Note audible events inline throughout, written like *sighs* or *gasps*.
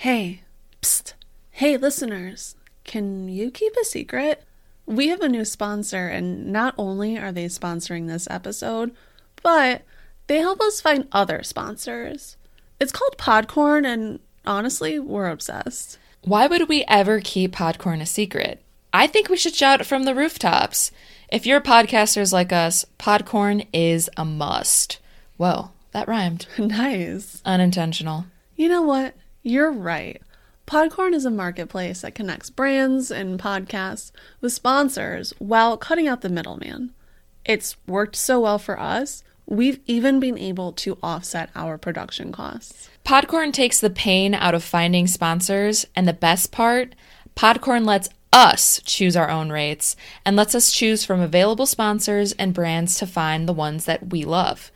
Hey, psst. Hey, listeners, can you keep a secret? We have a new sponsor, and not only are they sponsoring this episode, but they help us find other sponsors. It's called Podcorn, and honestly, we're obsessed. Why would we ever keep Podcorn a secret? I think we should shout it from the rooftops. If you're podcasters like us, Podcorn is a must. Whoa, that rhymed. *laughs* nice. Unintentional. You know what? You're right. Podcorn is a marketplace that connects brands and podcasts with sponsors while cutting out the middleman. It's worked so well for us, we've even been able to offset our production costs. Podcorn takes the pain out of finding sponsors, and the best part, Podcorn lets us choose our own rates and lets us choose from available sponsors and brands to find the ones that we love.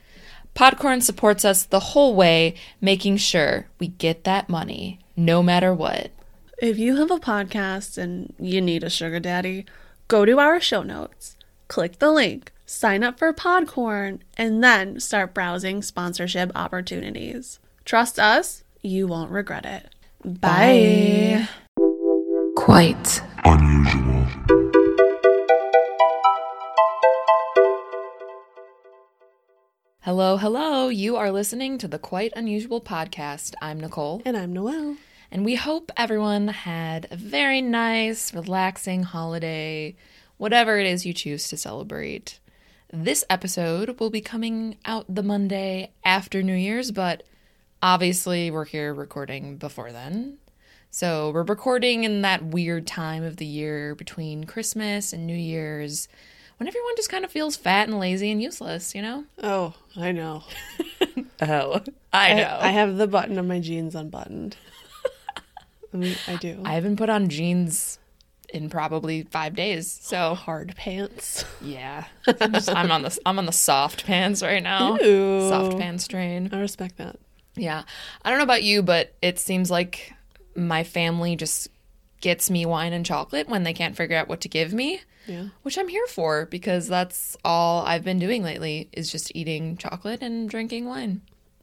Podcorn supports us the whole way, making sure we get that money no matter what. If you have a podcast and you need a sugar daddy, go to our show notes, click the link, sign up for Podcorn, and then start browsing sponsorship opportunities. Trust us, you won't regret it. Bye. Quite unusual. Hello, hello. You are listening to the Quite Unusual podcast. I'm Nicole. And I'm Noelle. And we hope everyone had a very nice, relaxing holiday, whatever it is you choose to celebrate. This episode will be coming out the Monday after New Year's, but obviously we're here recording before then. So we're recording in that weird time of the year between Christmas and New Year's when everyone just kind of feels fat and lazy and useless, you know? Oh, I know. *laughs* oh, I know. I, I, have the button of my jeans unbuttoned. I mean, I do. I haven't put on jeans in probably five days. So hard pants. Yeah, I'm, just, I'm on the I'm on the soft pants right now. Ew. Soft pants train. I respect that. Yeah, I don't know about you, but it seems like my family just gets me wine and chocolate when they can't figure out what to give me. Yeah. Which I'm here for because that's all I've been doing lately is just eating chocolate and drinking wine.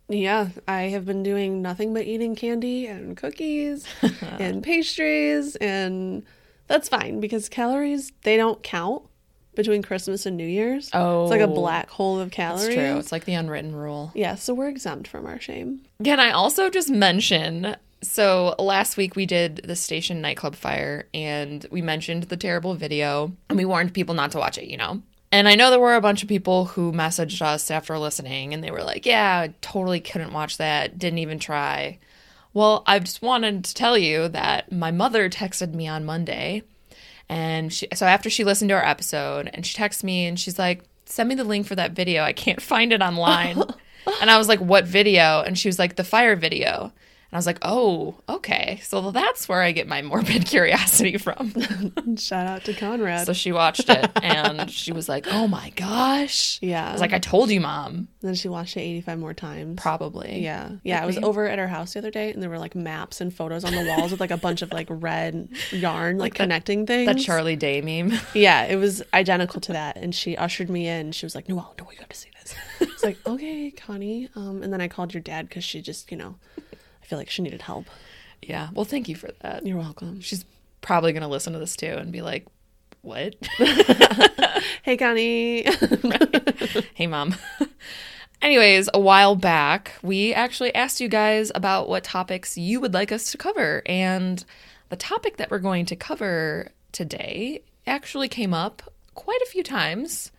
Yeah, I have been doing nothing but eating candy and cookies *laughs* and pastries and that's fine because calories they don't count between Christmas and New Year's. Oh. It's like a oh, black hole of calories. That's true. It's like the unwritten rule. Yeah, so we're exempt from our shame. Can I also just mention so last week we did the station nightclub fire and we mentioned the terrible video and we warned people not to watch it, you know. And I know there were a bunch of people who messaged us after listening and they were like, "Yeah, I totally couldn't watch that. Didn't even try." Well, I just wanted to tell you that my mother texted me on Monday and she so after she listened to our episode and she texted me and she's like, "Send me the link for that video. I can't find it online." *laughs* and I was like, "What video?" And she was like, "The fire video." And I was like, oh, okay. So that's where I get my morbid *laughs* curiosity from. *laughs* Shout out to Conrad. so she watched it and *laughs* she was like, oh my gosh. yeah. I was like, I told you, mom. And then she watched it 85 more times. Probably. Yeah. Yeah. I was Okay. over at her house the other day and there were like maps and photos on the walls with like a bunch of like red yarn, like, that- connecting things. That Charlie Day meme. Yeah, it was identical to that. And she ushered me in. She was like, Noelle, no, you have to see this. It's like, okay, Connie. Um, and then I called your dad because she just, you know, I feel like she needed help. Yeah. Well, thank you for that. You're welcome. She's probably going to listen to this too and be like, what? *laughs* Hey, Connie. *laughs* hey, mom. *laughs* Anyways, a while back, we actually asked you guys about what topics you would like us to cover. And the topic that we're going to cover today actually came up quite a few times.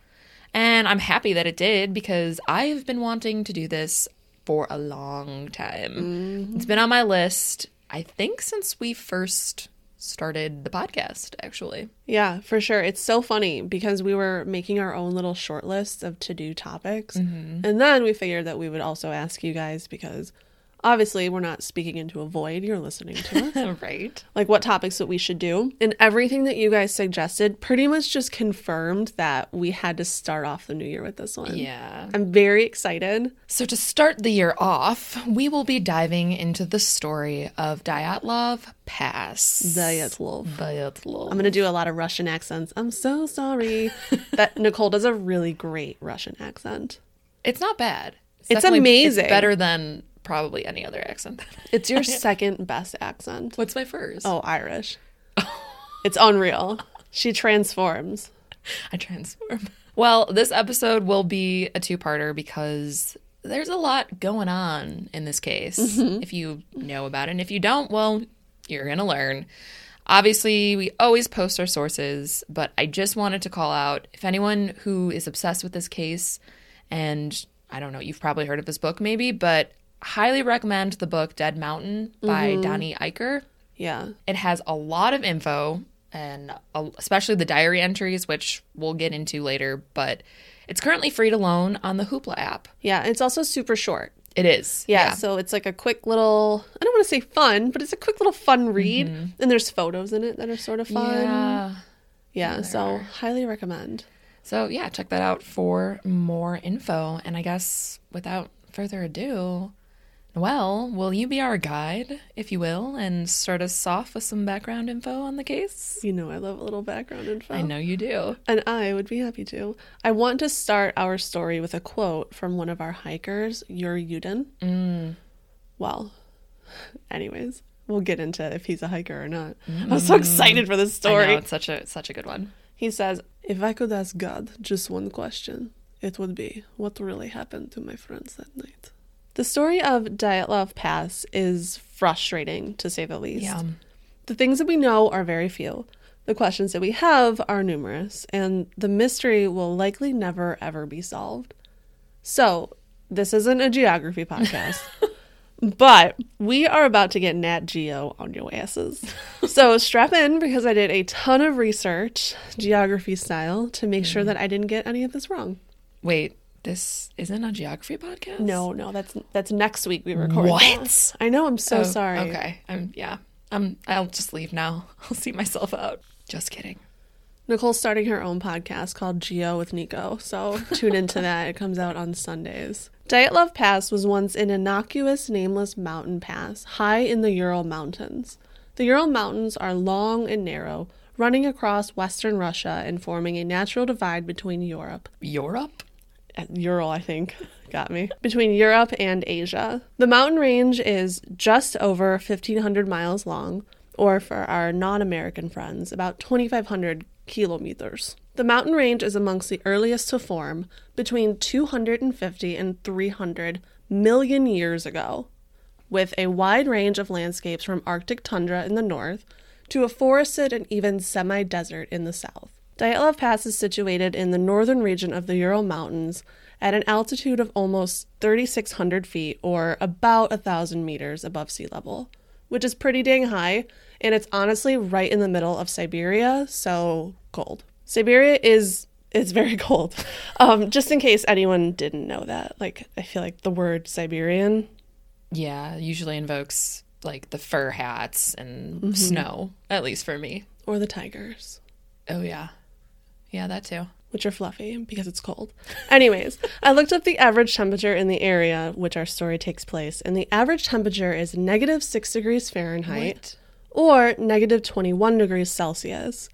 And I'm happy that it did because I have been wanting to do this for a long time. Mm-hmm. It's been on my list, I think, since we first started the podcast, actually. yeah, for sure. It's so funny because we were making our own little short lists of to do topics. Mm-hmm. And then we figured that we would also ask you guys because obviously we're not speaking into a void. You're listening to *laughs* us. right. like what topics that we should do. And everything that you guys suggested pretty much just confirmed that we had to start off the new year with this one. Yeah. I'm very excited. So, to start the year off, we will be diving into the story of Dyatlov Pass. Dyatlov. Dyatlov. I'm going to do a lot of Russian accents. I'm so sorry. *laughs* that Nicole does a really great Russian accent. It's not bad. It's definitely- amazing. It's better than probably any other accent. It's your second best accent. What's my first? Oh, Irish. *laughs* it's unreal. She transforms. I transform. Well, this episode will be a two parter because there's a lot going on in this case. Mm-hmm. If you know about it, and if you don't, well, you're going to learn. Obviously, we always post our sources, but I just wanted to call out if anyone who is obsessed with this case, and I don't know, you've probably heard of this book maybe, but highly recommend the book Dead Mountain by mm-hmm. Donnie Eichar. Yeah. It has a lot of info and a- especially the diary entries, which we'll get into later, but it's currently free to loan on the Hoopla app. Yeah. It's also super short. It is. Yeah, So it's like a quick little, I don't want to say fun, but it's a quick little fun mm-hmm. read. And there's photos in it that are sort of fun. Yeah. Yeah. so highly recommend. So, yeah, check that out for more info. And I guess without further ado, Noelle, will you be our guide, if you will, and start us off with some background info on the case? You know, I love a little background info. I know you do. And I would be happy to. I want to start our story with a quote from one of our hikers, Yuri Yudin. Mm. Well, *laughs* anyways, we'll get into if he's a hiker or not. I'm so excited for this I know, story. it's such a it's such a good one. He says, If I could ask God just one question, it would be what really happened to my friends that night. The story of Dyatlov Pass is frustrating, to say the least. Yeah. The things that we know are very few. The questions that we have are numerous, and the mystery will likely never ever be solved. So, this isn't a geography podcast, *laughs* but we are about to get Nat Geo on your asses. So, strap in because I did a ton of research, geography style, to make sure mm-hmm. that I didn't get any of this wrong. Wait, this isn't a geography podcast? No, no, that's that's next week we record. What? that. I know, I'm so Oh, sorry. Okay. I'm yeah. I'm I'll just leave now. *laughs* I'll see myself out. Just kidding. Nicole's starting her own podcast called Geo with Nico, so *laughs* tune into that. It comes out on Sundays. Dyatlov Pass was once an innocuous, nameless mountain pass high in the Ural Mountains. The Ural Mountains are long and narrow, running across western Russia and forming a natural divide between Europe Europe? Ural, I think, got me. Between Europe and Asia. The mountain range is just over 1,500 miles long, or for our non American friends, about 2,500 kilometers. The mountain range is amongst the earliest to form between 250 and 300 million years ago, with a wide range of landscapes from Arctic tundra in the north to a forested and even semi desert in the south. Dyatlov Pass is situated in the northern region of the Ural Mountains at an altitude of almost 3,600 feet or about 1,000 meters above sea level, which is pretty dang high, and it's honestly right in the middle of Siberia, so cold. Siberia is is very *laughs* cold. Um, just in case anyone didn't know that, like I feel like the word Siberian Yeah, usually invokes like the fur hats and snow, at least for me. or the tigers. Oh yeah. Yeah, that too. which are fluffy because it's cold. Anyways, I looked up the average temperature in the area which our story takes place, and the average temperature is negative 6 degrees Fahrenheit or negative 21 degrees Celsius.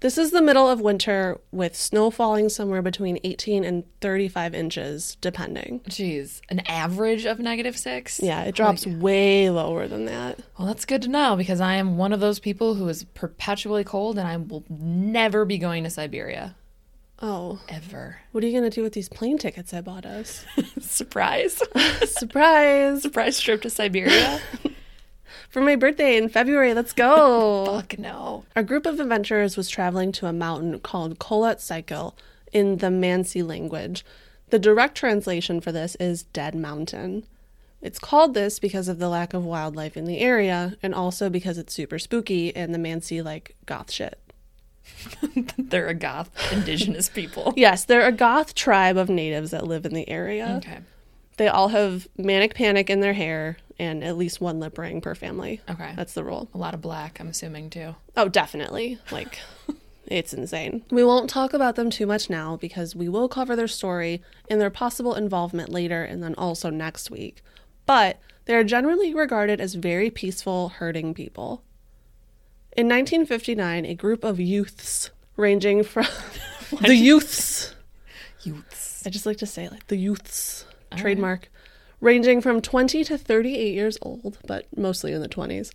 This is the middle of winter with snow falling somewhere between 18 and 35 inches, depending. Jeez, an average of negative six? Yeah, it oh drops way lower than that. Well, that's good to know because I am one of those people who is perpetually cold and I will never be going to Siberia. Oh, Ever. what are you going to do with these plane tickets I bought us? *laughs* Surprise. *laughs* Surprise! Surprise trip to Siberia? *laughs* For my birthday in February, let's go! *laughs* Fuck no. Our group of adventurers was traveling to a mountain called Kholat Syakhl in the Mansi language. The direct translation for this is Dead Mountain. It's called this because of the lack of wildlife in the area and also because it's super spooky and the Mansi like goth shit. *laughs* They're a goth indigenous people. *laughs* Yes, they're a goth tribe of natives that live in the area. Okay. They all have manic panic in their hair and at least one lip ring per family. Okay. That's the rule. A lot of black, I'm assuming too. Oh, definitely. Like, *laughs* it's insane. We won't talk about them too much now because we will cover their story and their possible involvement later and then also next week. But they are generally regarded as very peaceful, herding people. In 1959, a group of youths ranging from *laughs* the *laughs* youths, Youths. I just like to say like the youths trademark, ranging from 20 to 38 years old, but mostly in the 20s,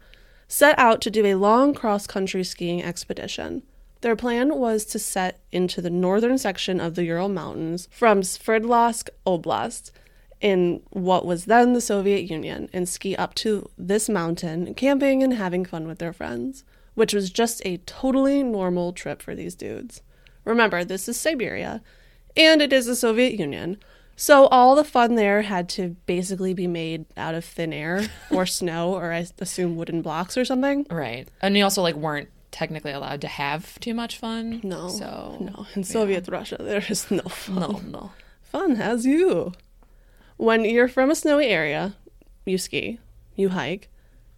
set out to do a long cross country skiing expedition. Their plan was to set into the northern section of the Ural Mountains from Sverdlovsk Oblast in what was then the Soviet Union and ski up to this mountain, camping and having fun with their friends, which was just a totally normal trip for these dudes. Remember, this is Siberia, and it is the Soviet Union, so all the fun there had to basically be made out of thin air *laughs* or snow or I assume wooden blocks or something. Right. And you also like weren't technically allowed to have too much fun. No. So no. In Soviet Russia there is no fun. No, no. Fun has you. When you're from a snowy area, you ski, you hike,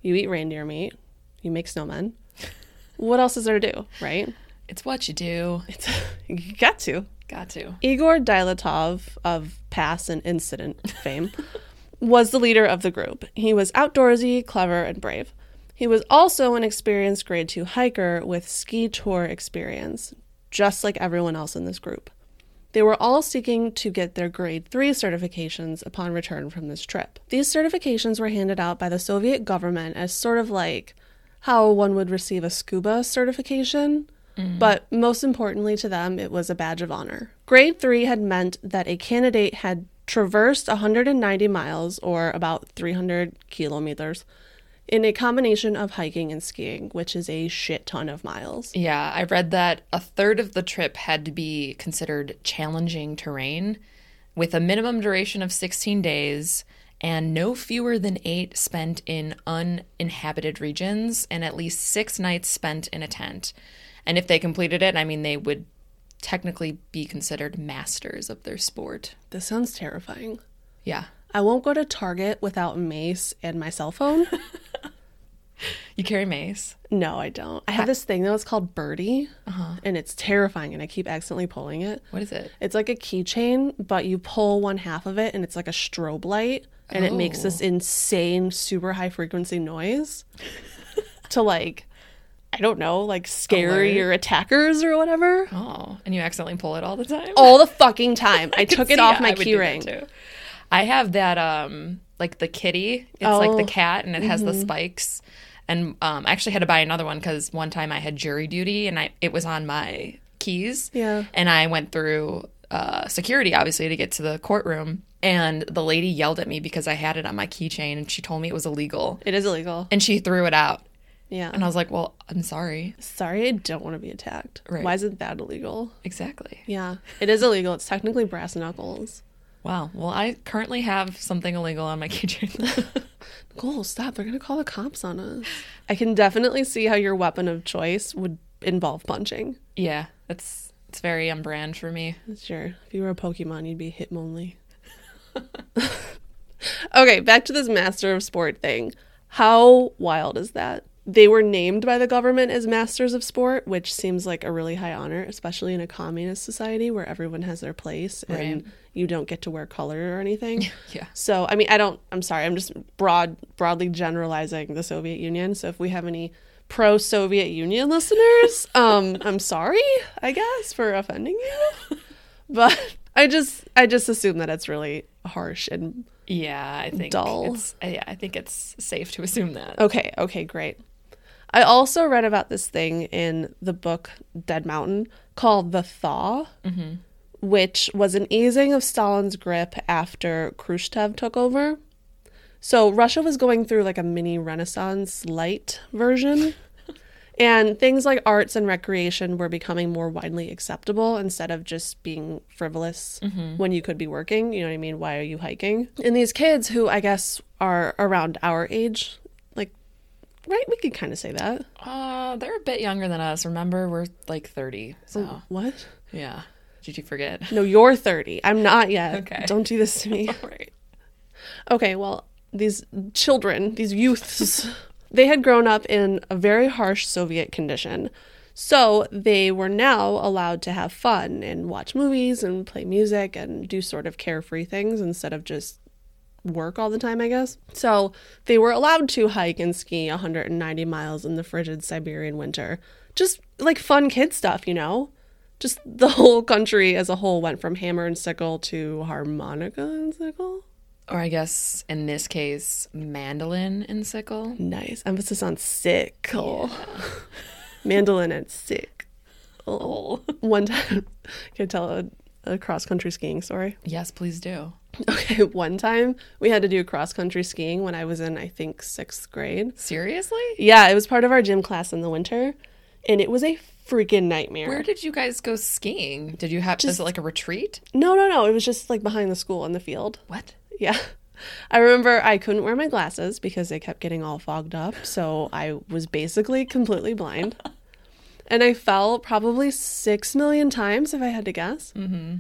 you eat reindeer meat, you make snowmen. *laughs* What else is there to do, right? It's what you do. It's *laughs* you got to. Got to. Igor Dyatlov of Pass and Incident fame was the leader of the group. He was outdoorsy, clever, and brave. He was also an experienced grade 2 hiker with ski tour experience, just like everyone else in this group. They were all seeking to get their grade 3 certifications upon return from this trip. These certifications were handed out by the Soviet government as sort of like how one would receive a scuba certification, Mm. but most importantly to them, it was a badge of honor. Grade 3 had meant that a candidate had traversed 190 miles, or about 300 kilometers, in a combination of hiking and skiing, which is a shit ton of miles. Yeah, I read that a third of the trip had to be considered challenging terrain with a minimum duration of 16 days and no fewer than eight spent in uninhabited regions and at least six nights spent in a tent. And if they completed it, I mean, they would technically be considered masters of their sport. This sounds terrifying. Yeah. I won't go to Target without mace and my cell phone. *laughs* You carry mace. no, I don't. I have this thing though, it's called Birdie, uh-huh. and it's terrifying, and I keep accidentally pulling it. What is it? It's like a keychain, but you pull one half of it, and it's like a strobe light, and it makes this oh. insane, super high frequency noise *laughs* to like, I don't know, like scare Alert? your attackers or whatever. Oh, and you accidentally pull it all the time? All the fucking time. *laughs* I, took it off I my would do that keyring. I have that um like the kitty. It's like Oh. the cat and it has Mm-hmm. the spikes. And um I actually had to buy another one cuz one time I had jury duty and I it was on my keys. Yeah. And I went through uh security obviously to get to the courtroom and the lady yelled at me because I had it on my keychain and she told me it was illegal It is illegal. and she threw it out. Yeah. And I was like, "Well, I'm sorry." Sorry, I don't want to be attacked. Right. Why isn't that illegal? Exactly. Yeah, it is illegal. It's technically brass knuckles. Wow. Well, I currently have something illegal on my *laughs* keychain. *laughs* Nicole, stop. They're going to call the cops on us. I can definitely see how your weapon of choice would involve punching. yeah, it's it's very on brand for me. Sure. If you were a Pokemon, you'd be Hitmonlee. *laughs* okay, back to this Master of Sport thing. How wild is that? They were named by the government as Masters of Sport, which seems like a really high honor, especially in a communist society where everyone has their place and you don't get to wear color or anything. *laughs* Yeah. So, I mean, I don't, I'm sorry, I'm just broad, broadly generalizing the Soviet Union. So, if we have any pro Soviet Union listeners, *laughs* um, I'm sorry, I guess, for offending you. But I just, I just assume that it's really harsh and Yeah, I think Dull. It's, yeah, I think it's safe to assume that. okay, okay, great. I also read about this thing in the book Dead Mountain called The Thaw, mm-hmm. which was an easing of Stalin's grip after Khrushchev took over. So Russia was going through like a mini Renaissance light version. *laughs* And things like arts and recreation were becoming more widely acceptable instead of just being frivolous mm-hmm. when you could be working. You know what I mean? Why are you hiking? And these kids who I guess are around our age, right? We could kind of say that. Uh, they're a bit younger than us. Remember, we're like 30. So, What? yeah. Did you forget? No, you're 30. I'm not yet. *laughs* Okay. Don't do this to me. *laughs* right. Okay, well, these children, these youths, *laughs* they had grown up in a very harsh Soviet condition. So they were now allowed to have fun and watch movies and play music and do sort of carefree things instead of just work all the time, I guess. So they were allowed to hike and ski 190 miles in the frigid Siberian winter. Just like fun kid stuff, you know? Just the whole country as a whole went from hammer and sickle to harmonica and sickle. Or I guess in this case, mandolin and sickle. Nice. Emphasis on sickle. *laughs* Mandolin and sick. Oh. One time, *laughs* can I tell a, a cross country skiing story? Yes, please do. *laughs* Okay, one time we had to do cross country skiing when I was in, I think, sixth grade. Seriously? Yeah, it was part of our gym class in the winter, and it was a freaking nightmare. Where did you guys go skiing? Did you have is it like a retreat? no, no, no. It was just like behind the school in the field. What? Yeah. *laughs* I remember I couldn't wear my glasses because they kept getting all fogged up. So I was basically completely blind. *laughs* And I fell probably six million times, if I had to guess. Mm-hmm.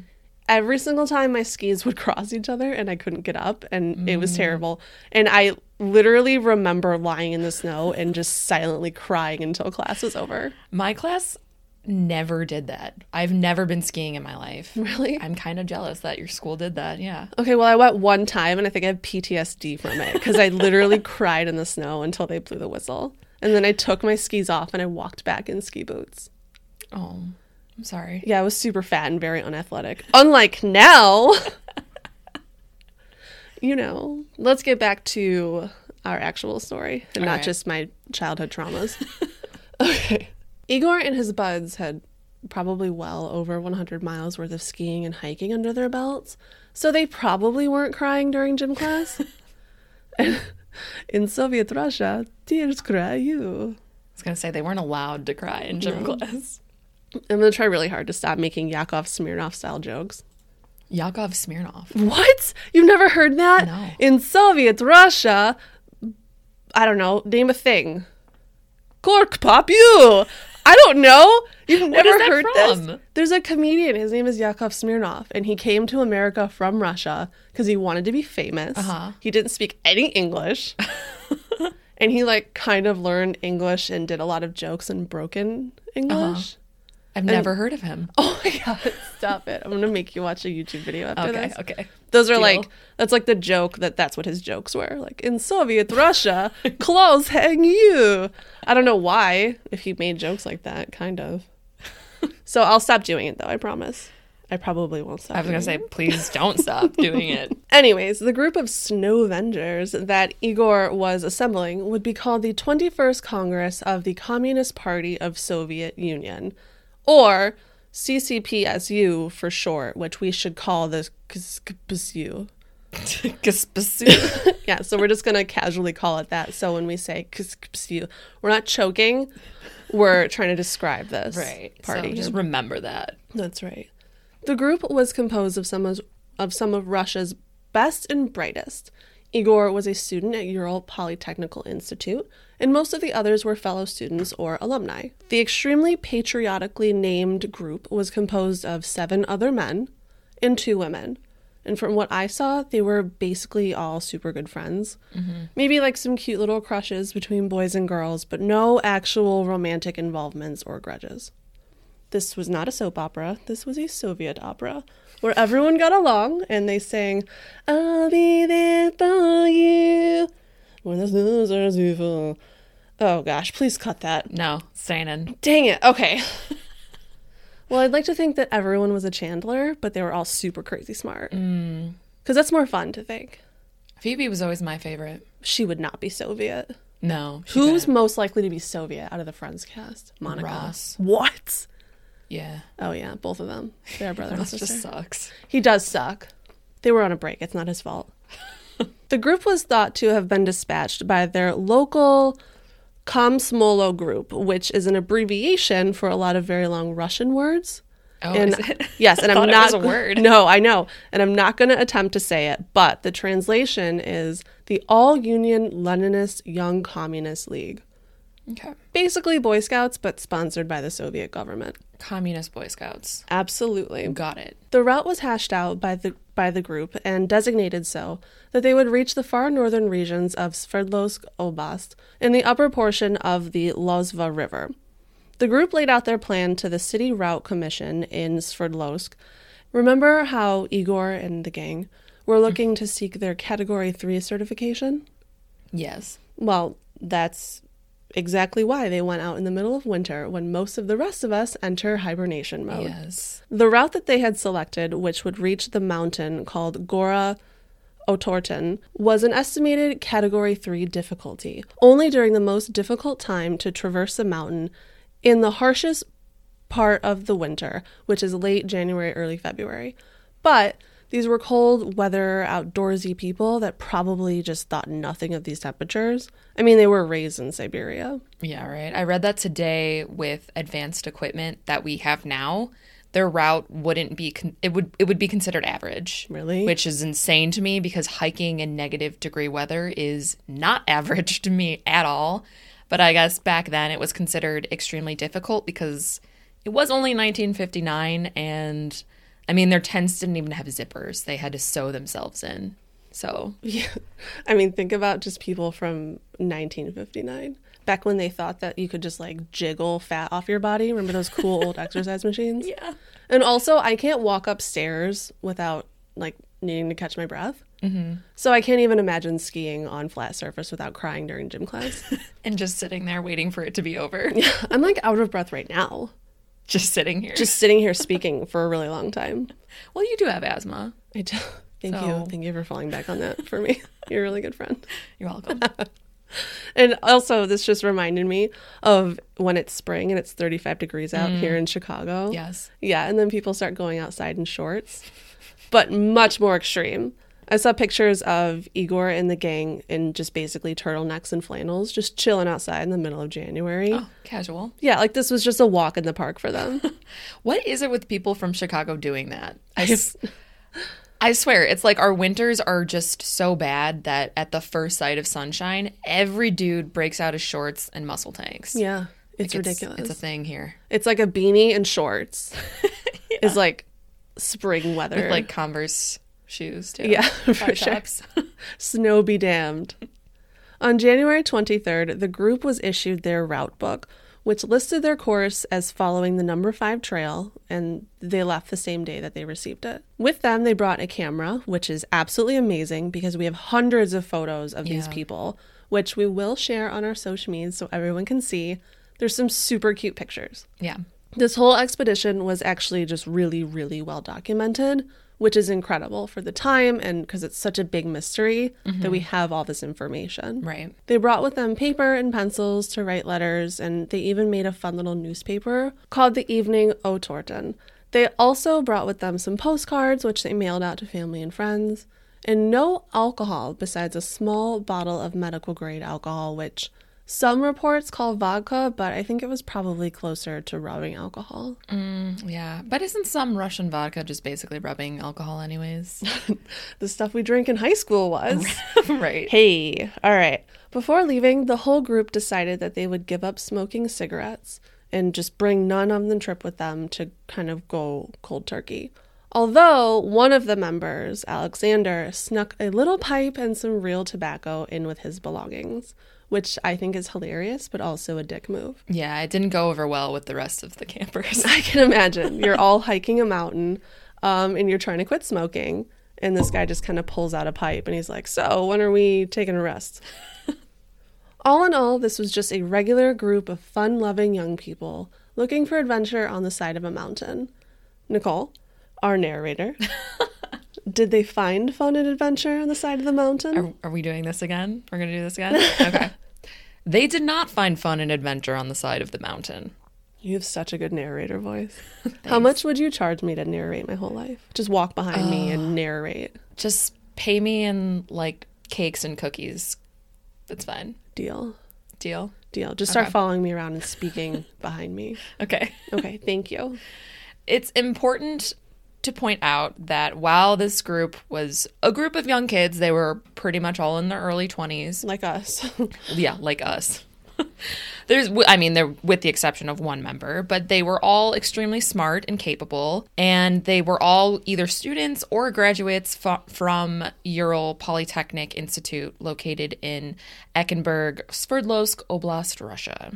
Every single time my skis would *laughs* cross each other and I couldn't get up, and it was mm. terrible. And I literally remember lying in the snow and just silently crying until class was over. My class never did that. I've never been skiing in my life. Really? I'm kind of jealous that your school did that. Yeah. Okay, well, I went one time and I think I have PTSD from it because I literally *laughs* cried in the snow until they blew the whistle. And then I took my skis off and I walked back in ski boots. Oh, I'm sorry. Yeah, I was super fat and very unathletic. Unlike now, *laughs* you know, let's get back to our actual story and not Alright. just my childhood traumas. *laughs* okay. Igor and his buds had probably well over 100 miles worth of skiing and hiking under their belts, so they probably weren't crying during gym class. and *laughs* in Soviet Russia, tears cry you. I was gonna say they weren't allowed to cry in gym class. I'm gonna try really hard to stop making Yakov Smirnoff style jokes. Yakov Smirnoff. What? You've never heard that? No. In Soviet Russia, I don't know, name a thing. Cork pop you. I don't know. You've never that heard from? this? There's a comedian. His name is Yakov Smirnoff, and he came to America from Russia because he wanted to be famous. Uh-huh. He didn't speak any English. *laughs* and he like kind of learned English and did a lot of jokes in broken English. I've never heard of him. *laughs* Oh my god, stop it. I'm gonna make you watch a YouTube video after Okay, this. okay. Those are Deal. like that's like the joke that that's what his jokes were. Like in Soviet Russia, *laughs* clothes hang you. I don't know why if he made jokes like that, kind of. So I'll stop doing it though, I promise. I probably won't stop. I was gonna say, please don't stop *laughs* doing it. Anyways, the group of snow avengers that Igor was assembling would be called the 21st Congress of the Communist Party of Soviet Union, or CCPSU for short, which we should call the. Gaspasu. *laughs* *laughs* Yeah, so we're just going to casually call it that. So when we say KSPSU, we're not choking, we're trying to describe this right. party. So just remember that. That's right. The group was composed of some of, of some of Russia's best and brightest. Igor was a student at Ural Polytechnical Institute, and most of the others were fellow students or alumni. The extremely patriotically named group was composed of seven other men and two women. And from what I saw, they were basically all super good friends. Mm-hmm. Maybe like some cute little crushes between boys and girls, but no actual romantic involvements or grudges. This was not a soap opera. This was a Soviet opera where everyone got along and they sang, I'll be there for you when the losers you fall. Oh gosh, please cut that. No, staying in. Dang it. Okay. *laughs* well, I'd like to think that everyone was a Chandler, but they were all super crazy smart. Mm. Because that's more fun to think. Phoebe was always my favorite. She would not be Soviet. No. Who's couldn't. most likely to be Soviet out of the Friends cast? Monica. Ross. What? Yeah. Oh yeah, both of them. They're brother *laughs* and sister. just sucks. He does suck. They were on a break. It's not his fault. *laughs* the group was thought to have been dispatched by their local Komsomolo group, which is an abbreviation for a lot of very long Russian words. Oh, and is it? *laughs* yes, and I'm not word. No, I know, and I'm not going to attempt to say it. But the translation is the All Union Leninist Young Communist League. Okay. Basically, Boy Scouts, but sponsored by the Soviet government. Communist Boy Scouts. Absolutely. Got it. The route was hashed out by the by the group and designated so that they would reach the far northern regions of Sverdlovsk Oblast in the upper portion of the Lozva River. The group laid out their plan to the City Route Commission in Sverdlovsk. Remember how Igor and the gang were looking to seek their Category 3 certification? Yes. Well, that's exactly why they went out in the middle of winter when most of the rest of us enter hibernation mode. Yes. The route that they had selected, which would reach the mountain called Gora Otorten, was an estimated Category 3 difficulty, only during the most difficult time to traverse the mountain in the harshest part of the winter, which is late January, early February. But these were cold weather, outdoorsy people that probably just thought nothing of these temperatures. I mean, they were raised in Siberia. Yeah, right. I read that today with advanced equipment that we have now, their route wouldn't be con- it would it would be considered average. Really? Which is insane to me because hiking in negative degree weather is not *laughs* average to me at all. But I guess back then it was considered extremely difficult because it was only 1959 and I mean their tents didn't even have zippers. They had to sew themselves in. So, Yeah. *laughs* I mean, think about just people from 1959. Back when they thought that you could just like jiggle fat off your body. Remember those cool old *laughs* exercise machines? yeah. And also, I can't walk upstairs without like needing to catch my breath. Mm-hmm. So I can't even imagine skiing on flat surface without crying during gym class. *laughs* And just sitting there waiting for it to be over. Yeah, I'm like out of breath right now, Just sitting here. just sitting here speaking for a really long time. well, you do have asthma. I do. Thank So- you. Thank you for falling back on that for me. *laughs* You're a really good friend. You're welcome. *laughs* And also, this just reminded me of when it's spring and it's 35 degrees out here mm. in Chicago. yes. Yeah, and then people start going outside in shorts, but much more extreme. I saw pictures of Igor and the gang in just basically turtlenecks and flannels, just chilling outside in the middle of January. Oh, casual. Yeah, like this was just a walk in the park for them. *laughs* What is it with people from Chicago doing that? I, s- I swear, it's like our winters are just so bad that at the first sight of sunshine, every dude breaks out his shorts and muscle tanks. yeah, it's Like, ridiculous. It's a thing here. It's like a beanie and shorts. *laughs* Is like spring weather. With like Converse shoes, too. Yeah, *laughs* for sure. *laughs* Snow be damned. On January 23rd, the group was issued their route book, which listed their course as following the number 5 trail, and they left the same day that they received it. With them, they brought a camera, which is absolutely amazing because we have hundreds of photos of these people, which we will share on our social media so everyone can see. There's some super cute pictures. yeah. This whole expedition was actually just really, really well documented, which is incredible for the time and because it's such a big mystery that we mm-hmm. have all this information. Right. They brought with them paper and pencils to write letters, and they even made a fun little newspaper called the Evening Otorten. They also brought with them some postcards, which they mailed out to family and friends, and no alcohol besides a small bottle of medical grade alcohol, which some reports call vodka, but I think it was probably closer to rubbing alcohol. Mm, yeah. But isn't some Russian vodka just basically rubbing alcohol, anyways? *laughs* The stuff we drank in high school was. *laughs* right. Hey, all right. Before leaving, the whole group decided that they would give up smoking cigarettes and just bring none on the trip with them to kind of go cold turkey. Although one of the members, Alexander, snuck a little pipe and some real tobacco in with his belongings, which I think is hilarious, but also a dick move. Yeah, it didn't go over well with the rest of the campers. *laughs* I can imagine you're all hiking a mountain um, and you're trying to quit smoking, and this guy just kind of pulls out a pipe and he's like, So, when are we taking a rest? *laughs* all in all, this was just a regular group of fun loving young people looking for adventure on the side of a mountain. Nicole, our narrator, *laughs* did they find fun and adventure on the side of the mountain? Are, are we doing this again? We're going to do this again? *laughs* Okay. they did not find fun and adventure on the side of the mountain. You have such a good narrator voice. *laughs* How much would you charge me to narrate my whole life? Just walk behind me and narrate. Just pay me in like cakes and cookies. That's fine. Deal. Deal? Deal. Just start Okay. following me around and speaking behind me. *laughs* Okay. Okay, thank you. It's important to point out that while this group was a group of young kids, they were pretty much all in their early 20s. Like us. *laughs* Yeah, like us. *laughs* There's, I mean, they're with the exception of one member, but they were all extremely smart and capable, and they were all either students or graduates f- from Ural Polytechnic Institute, located in Ekaterinburg, Sverdlovsk Oblast, Russia.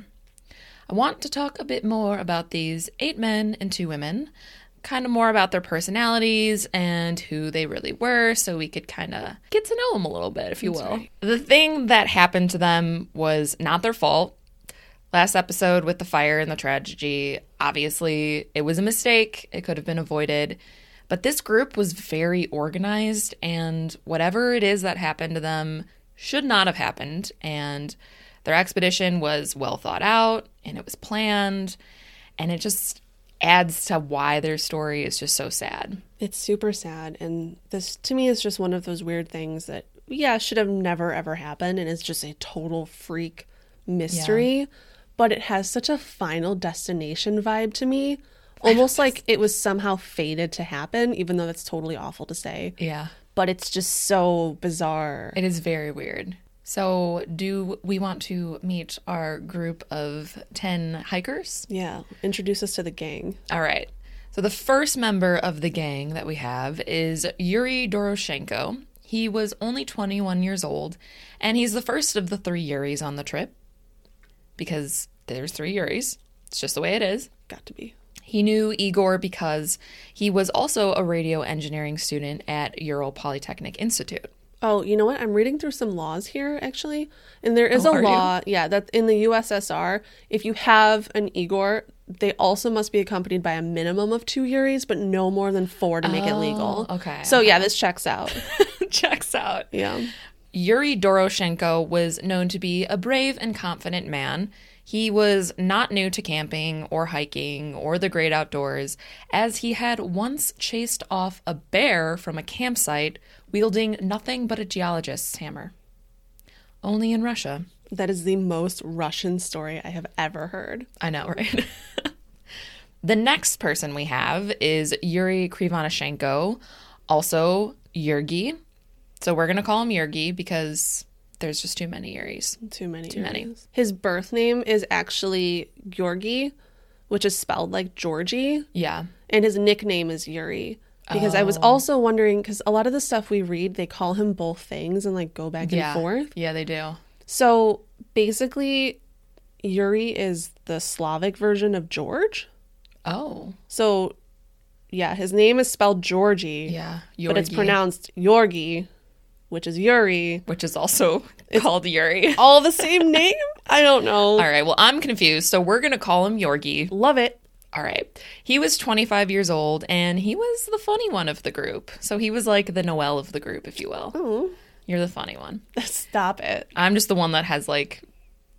I want to talk a bit more about these eight men and two women, kind of more about their personalities and who they really were, so we could kind of get to know them a little bit, if you will. The thing that happened to them was not their fault. Last episode with the fire and the tragedy, obviously, it was a mistake. It could have been avoided. But this group was very organized, and whatever it is that happened to them should not have happened. And their expedition was well thought out and it was planned. And it just adds to why their story is just so sad. It's super sad. And this, to me, is just one of those weird things that, yeah, should have never, ever happened. And it's just a total freak mystery. But it has such a final destination vibe to me. Almost like it was somehow fated to happen, even though that's totally awful to say. Yeah. But it's just so bizarre. It is very weird. So, do we want to meet our group of 10 hikers? yeah. Introduce us to the gang. All right. So, the first member of the gang that we have is Yuri Doroshenko. He was only 21 years old, and he's the first of the three Yuris on the trip because there's three Yuris. It's just the way it is. Got to be. He knew Igor because he was also a radio engineering student at Ural Polytechnic Institute. Oh, you know what? I'm reading through some laws here actually, and there is Oh, a are you? law, yeah, that in the USSR, if you have an Igor, they also must be accompanied by a minimum of two Yuris, but no more than four to make it legal. Oh, okay, So yeah, this checks out. *laughs* Checks out. Yeah. Yuri Doroshenko was known to be a brave and confident man. He was not new to camping or hiking or the great outdoors, as he had once chased off a bear from a campsite wielding nothing but a geologist's hammer. Only in Russia. That is the most Russian story I have ever heard. I know, *laughs* right? the next person we have is Yuri Krivonishenko, also Yurgi. So we're going to call him Yurgi because there's just too many Yuris. Too many. Too many. His birth name is actually Georgi, which is spelled like Georgie. Yeah. and his nickname is Yuri. Because I Oh. was also wondering, because a lot of the stuff we read, they call him both things and like go back Yeah. and forth. Yeah, they do. So basically, Yuri is the Slavic version of George. Oh. So yeah, his name is spelled Georgie, Yeah. but it's pronounced Yorgi, which is Yuri. Which is also *laughs* called Yuri. All the same name? I don't know. All right. Well, I'm confused. So we're going to call him Yorgi. Love it. All right. He was 25 years old and he was the funny one of the group. So he was like the Noelle of the group, if you will. Oh, You're the funny one. *laughs* stop it. I'm just the one that has like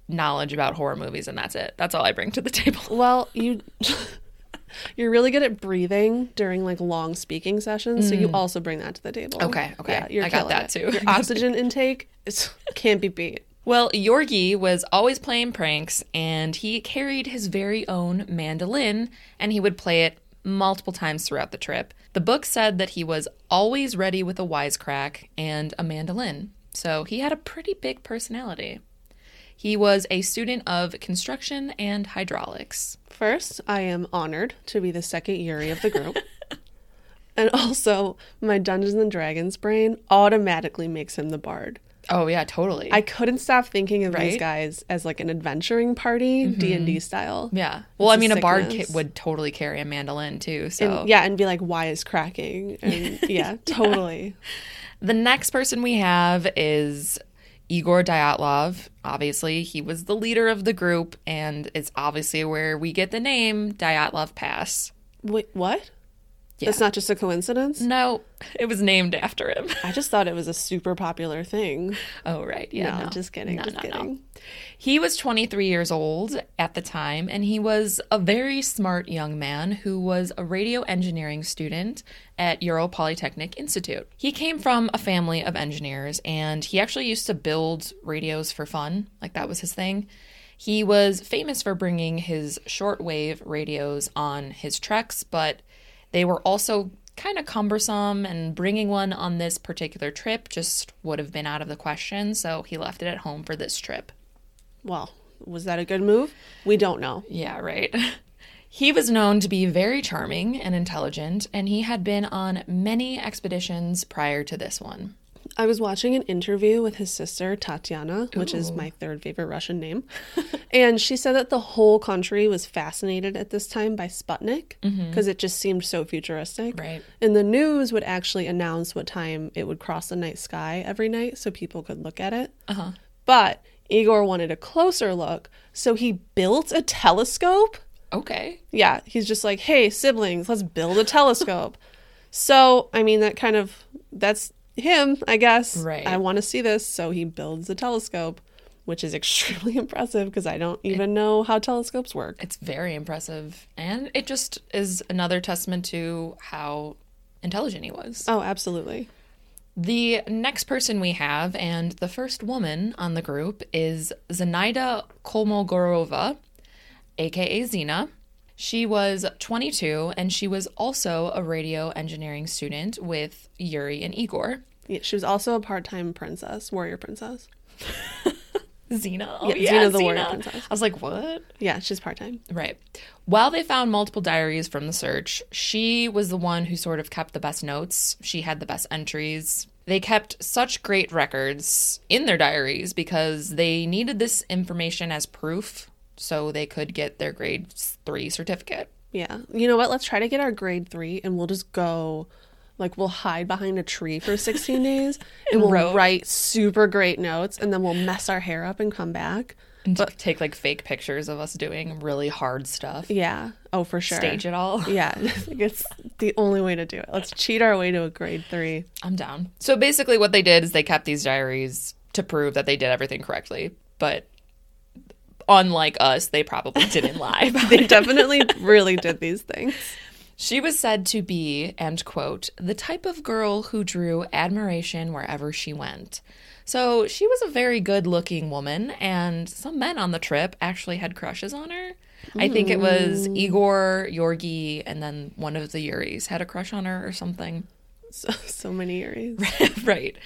knowledge about horror movies and that's it. That's all I bring to the table. *laughs* Well, you *laughs* you're really good at breathing during like long speaking sessions, so you also bring that to the table. Mm. Okay, okay. Yeah, you're I got that it. too. Your oxygen intake is can't be beat. Well, Yorgi was always playing pranks and he carried his very own mandolin and he would play it multiple times throughout the trip. The book said that he was always ready with a wisecrack and a mandolin. So he had a pretty big personality. He was a student of construction and hydraulics. First, I am honored to be the second Yuri of the group. *laughs* and also, my Dungeons and Dragons brain automatically makes him the bard. Oh yeah, totally. I couldn't stop thinking of these Right? Mm-hmm. guys as like an adventuring party, D and D style. yeah. Well, I It's a mean, a bard sickness. ca- would totally carry a mandolin too. So And yeah, and be like, "Why is cracking?" *laughs* And yeah, totally. The next person we have is Igor Dyatlov. Obviously, he was the leader of the group, and it's obviously where we get the name Dyatlov Pass. Wait, what? Yeah. That's not just a coincidence. No, *laughs* it was named after him. I just thought it was a super popular thing. Oh, right. Yeah. no, no. just kidding. No, just no, no. kidding. He was 23 years old at the time, and he was a very smart young man who was a radio engineering student at Ural Polytechnic Institute. He came from a family of engineers, and he actually used to build radios for fun. Like, that was his thing. He was famous for bringing his shortwave radios on his treks, but they were also kind of cumbersome, and bringing one on this particular trip just would have been out of the question, so he left it at home for this trip. Well, was that a good move? We don't know. Yeah, right. *laughs* He was known to be very charming and intelligent, and he had been on many expeditions prior to this one. I was watching an interview with his sister Tatiana, which is my third favorite Russian name, *laughs* and she said that the whole country was fascinated at this time by Sputnik because it just seemed so futuristic. Right. And the news would actually announce what time it would cross the night sky every night so people could look at it. Uh huh. But Igor wanted a closer look, so he built a telescope. Okay. Yeah, he's just like, hey, siblings, let's build a telescope. *laughs* So, I mean, that kind of that's him, I guess. Right. I want to see this, so he builds a telescope, which is *laughs* extremely impressive because I don't even know how telescopes work. It's very impressive. And it just is another testament to how intelligent he was. Oh, absolutely. The next person we have, and the first woman on the group, is Zenaida Kolmogorova, aka Zena. She was 22 and she was also a radio engineering student with Yuri and Igor. Yeah, she was also a part-time princess, warrior princess. *laughs* Xena? Oh, Yeah, Xena the warrior princess. I was like, what? Yeah, she's part-time. Right. While they found multiple diaries from the search, she was the one who sort of kept the best notes. She had the best entries. They kept such great records in their diaries because they needed this information as proof so they could get their grade 3 certificate. Yeah. You know what? Let's try to get our grade 3 and we'll just go like we'll hide behind a tree for 16 *laughs* days and we'll row. write super great notes and then we'll mess our hair up and come back. And take like fake pictures of us doing really hard stuff. Yeah. Oh, for sure. Stage it all. *laughs* Yeah, *laughs* it's the only way to do it. Let's cheat our way to a grade three. I'm down. So basically, what they did is they kept these diaries to prove that they did everything correctly. But unlike us, they probably didn't lie. *laughs* about They definitely *laughs* really did these things. She was said to be, end quote, the type of girl who drew admiration wherever she went. So she was a very good looking woman, and some men on the trip actually had crushes on her. I think it was hmm. Igor, Yorgi, and then one of the Yuris had a crush on her or something. So, so many years. *laughs* right.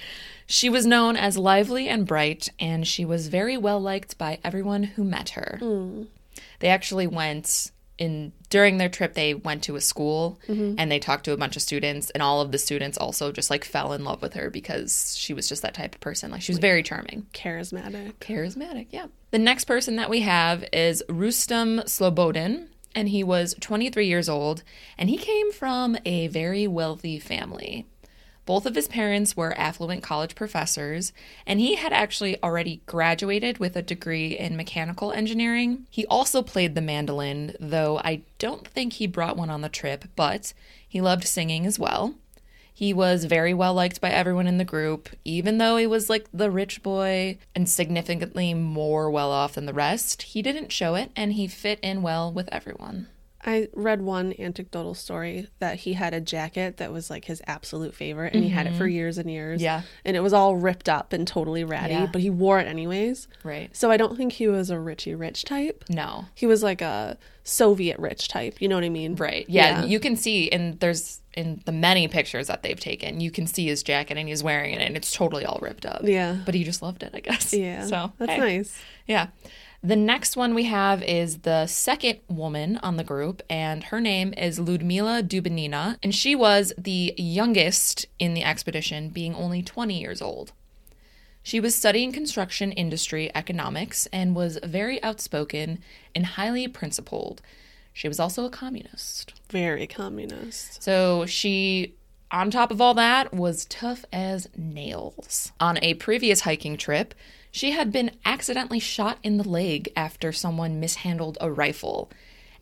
She was known as lively and bright, and she was very well liked by everyone who met her. They actually went in during their trip. They went to a school and they talked to a bunch of students, and all of the students also just like fell in love with her because she was just that type of person. Like she was very charming, Charismatic. charismatic. Yeah. The next person that we have is Rustem Slobodin. And he was 23 years old, and he came from a very wealthy family. Both of his parents were affluent college professors, and he had actually already graduated with a degree in mechanical engineering. He also played the mandolin, though I don't think he brought one on the trip, but he loved singing as well. He was very well liked by everyone in the group, even though he was like the rich boy and significantly more well off than the rest. He didn't show it, and he fit in well with everyone. I read one anecdotal story that he had a jacket that was like his absolute favorite and he had it for mm-hmm. years and years. Yeah. And it was all ripped up and totally ratty, Yeah. but he wore it anyways. Right. So I don't think he was a Richie Rich type. No. He was like a Soviet rich type. You know what I mean? Right. Yeah, Yeah. You can see, and there's in the many pictures that they've taken, you can see his jacket and he's wearing it and it's totally all ripped up. Yeah. But he just loved it, I guess. Yeah. So that's hey. nice. Yeah. The next one we have is the second woman on the group, and her name is Ludmila Dubinina, and she was the youngest in the expedition, being only 20 years old. She was studying construction industry economics and was very outspoken and highly principled. She was also a communist. Very communist. So she, on top of all that, was tough as nails. On a previous hiking trip, she had been accidentally shot in the leg after someone mishandled a rifle.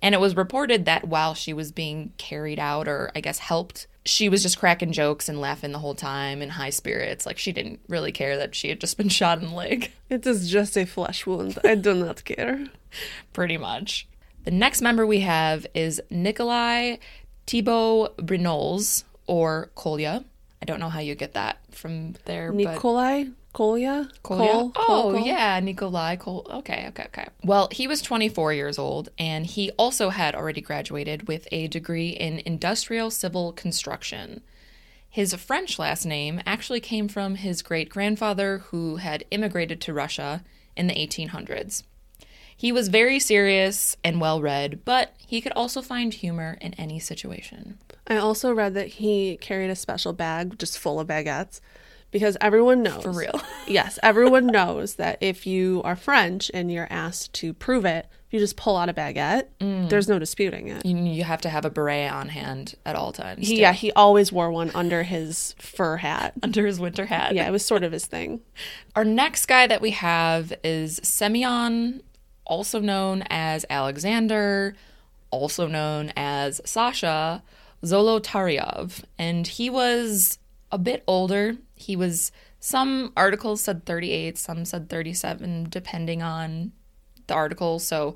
And it was reported that while she was being carried out, or I guess helped, she was just cracking jokes and laughing the whole time in high spirits. Like she didn't really care that she had just been *laughs* shot in the leg. It is just a flesh wound. I do not care. *laughs* pretty much. The next member we have is Nikolai Thibeaux-Brignolles, or Kolya. I don't know how you get that from there, but Nikolai? Kolya? Kolya? Kol? Oh, yeah, Nikolai Kol. Okay, okay, okay. Well, he was 24 years old, and he also had already graduated with a degree in industrial civil construction. His French last name actually came from his great grandfather who had immigrated to Russia in the 1800s. He was very serious and well read, but he could also find humor in any situation. I also read that he carried a special bag just full of baguettes because everyone knows. For real. *laughs* yes, everyone knows that if you are French and you're asked to prove it, you just pull out a baguette, Mm. there's no disputing it. You, you have to have a beret on hand at all times. He, yeah, he always wore one under his fur hat. *laughs* under his winter hat. Yeah, it was sort of his thing. Our next guy that we have is Semyon, also known as Alexander, also known as Sasha, Zolotaryov, and he was a bit older. He was, some articles said 38, some said 37, depending on the article. So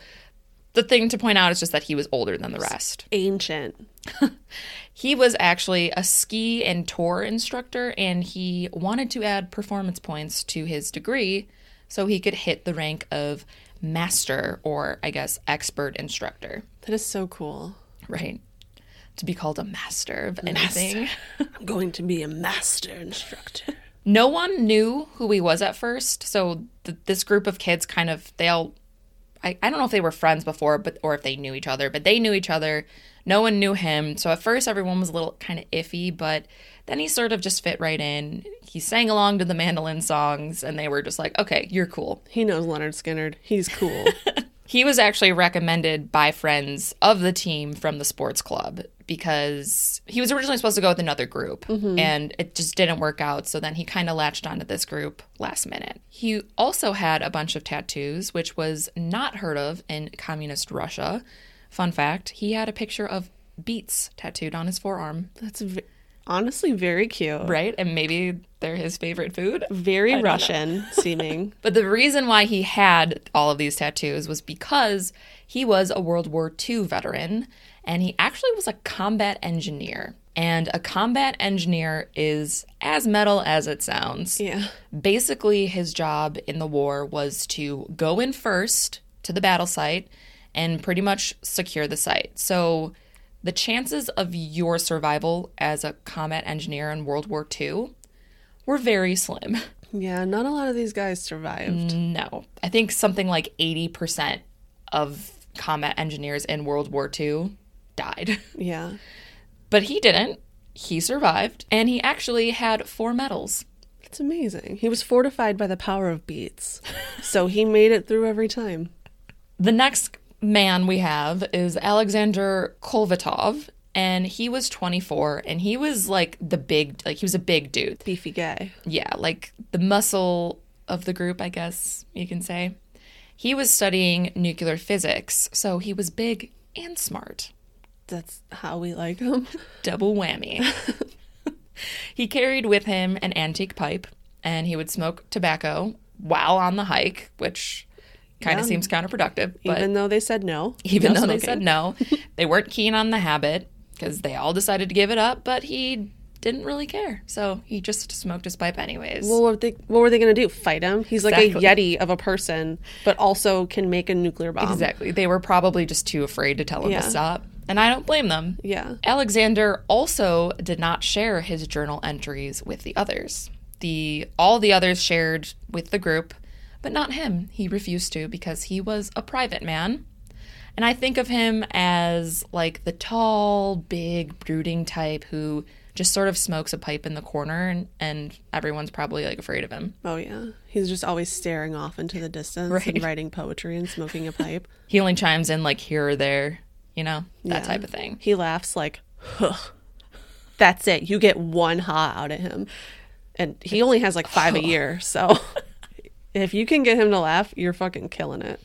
the thing to point out is just that he was older than the rest. Ancient. *laughs* He was actually a ski and tour instructor, and he wanted to add performance points to his degree so he could hit the rank of master or, I guess, expert instructor, That is so cool. right? To be called a master of anything. *laughs* I'm going to be a master instructor. No one knew who he was at first, so th- this group of kids kind of they all I, I don't know if they were friends before, but or if they knew each other, but they knew each other. No one knew him, so at first everyone was a little kind of iffy, but then he sort of just fit right in. He sang along to the mandolin songs, and they were just like, "Okay, you're cool." He knows Lynyrd Skynyrd. He's cool. *laughs* He was actually recommended by friends of the team from the sports club because he was originally supposed to go with another group mm-hmm. and it just didn't work out. So then he kind of latched onto this group last minute. He also had a bunch of tattoos, which was not heard of in communist Russia. Fun fact he had a picture of beets tattooed on his forearm, That's v- honestly very cute. right? And maybe they're his favorite food. Very Russian *laughs* seeming. But the reason why he had all of these tattoos was because he was a World War II veteran and he actually was a combat engineer. And a combat engineer is as metal as it sounds. Yeah. Basically, his job in the war was to go in first to the battle site and pretty much secure the site. So the chances of your survival as a combat engineer in World War II were very slim. Yeah, not a lot of these guys survived. No. I think something like 80% of combat engineers in World War II died. *laughs* Yeah. But he didn't. He survived, and he actually had four medals. It's amazing. He was fortified by the power of beets. so he made it through every time. The next man we have is Alexander Kolvatov, and he was 24, and he was like the big, like he was a big dude. Beefy guy. yeah, like the muscle of the group, I guess you can say. He was studying nuclear physics, so he was big and smart. That's how we like him. *laughs* Double whammy. *laughs* he carried with him an antique pipe, and he would smoke tobacco while on the hike, which kind of Yeah. seems counterproductive. But Even though they said no. even no though they said no, *laughs* they weren't keen on the habit because they all decided to give it up, but he didn't really care. So he just smoked his pipe anyways. Well, what were they, what were they going to do? Fight him? He's like Exactly. a yeti of a person, but also can make a nuclear bomb. Exactly. They were probably just too afraid to tell him Yeah. to stop. And I don't blame them. Yeah. Alexander also did not share his journal entries with the others. The all the others shared with the group, but not him. He refused to because he was a private man. And I think of him as like the tall, big, brooding type who just sort of smokes a pipe in the corner and, and everyone's probably like afraid of him. Oh, yeah. He's just always staring off into the distance Right. and writing poetry and smoking a pipe. *laughs* He only chimes in like here or there, you know, that Yeah. type of thing. He laughs like, huh. That's it. You get one ha out of him. And he only has like five a year. So *laughs* if you can get him to laugh, you're fucking killing it.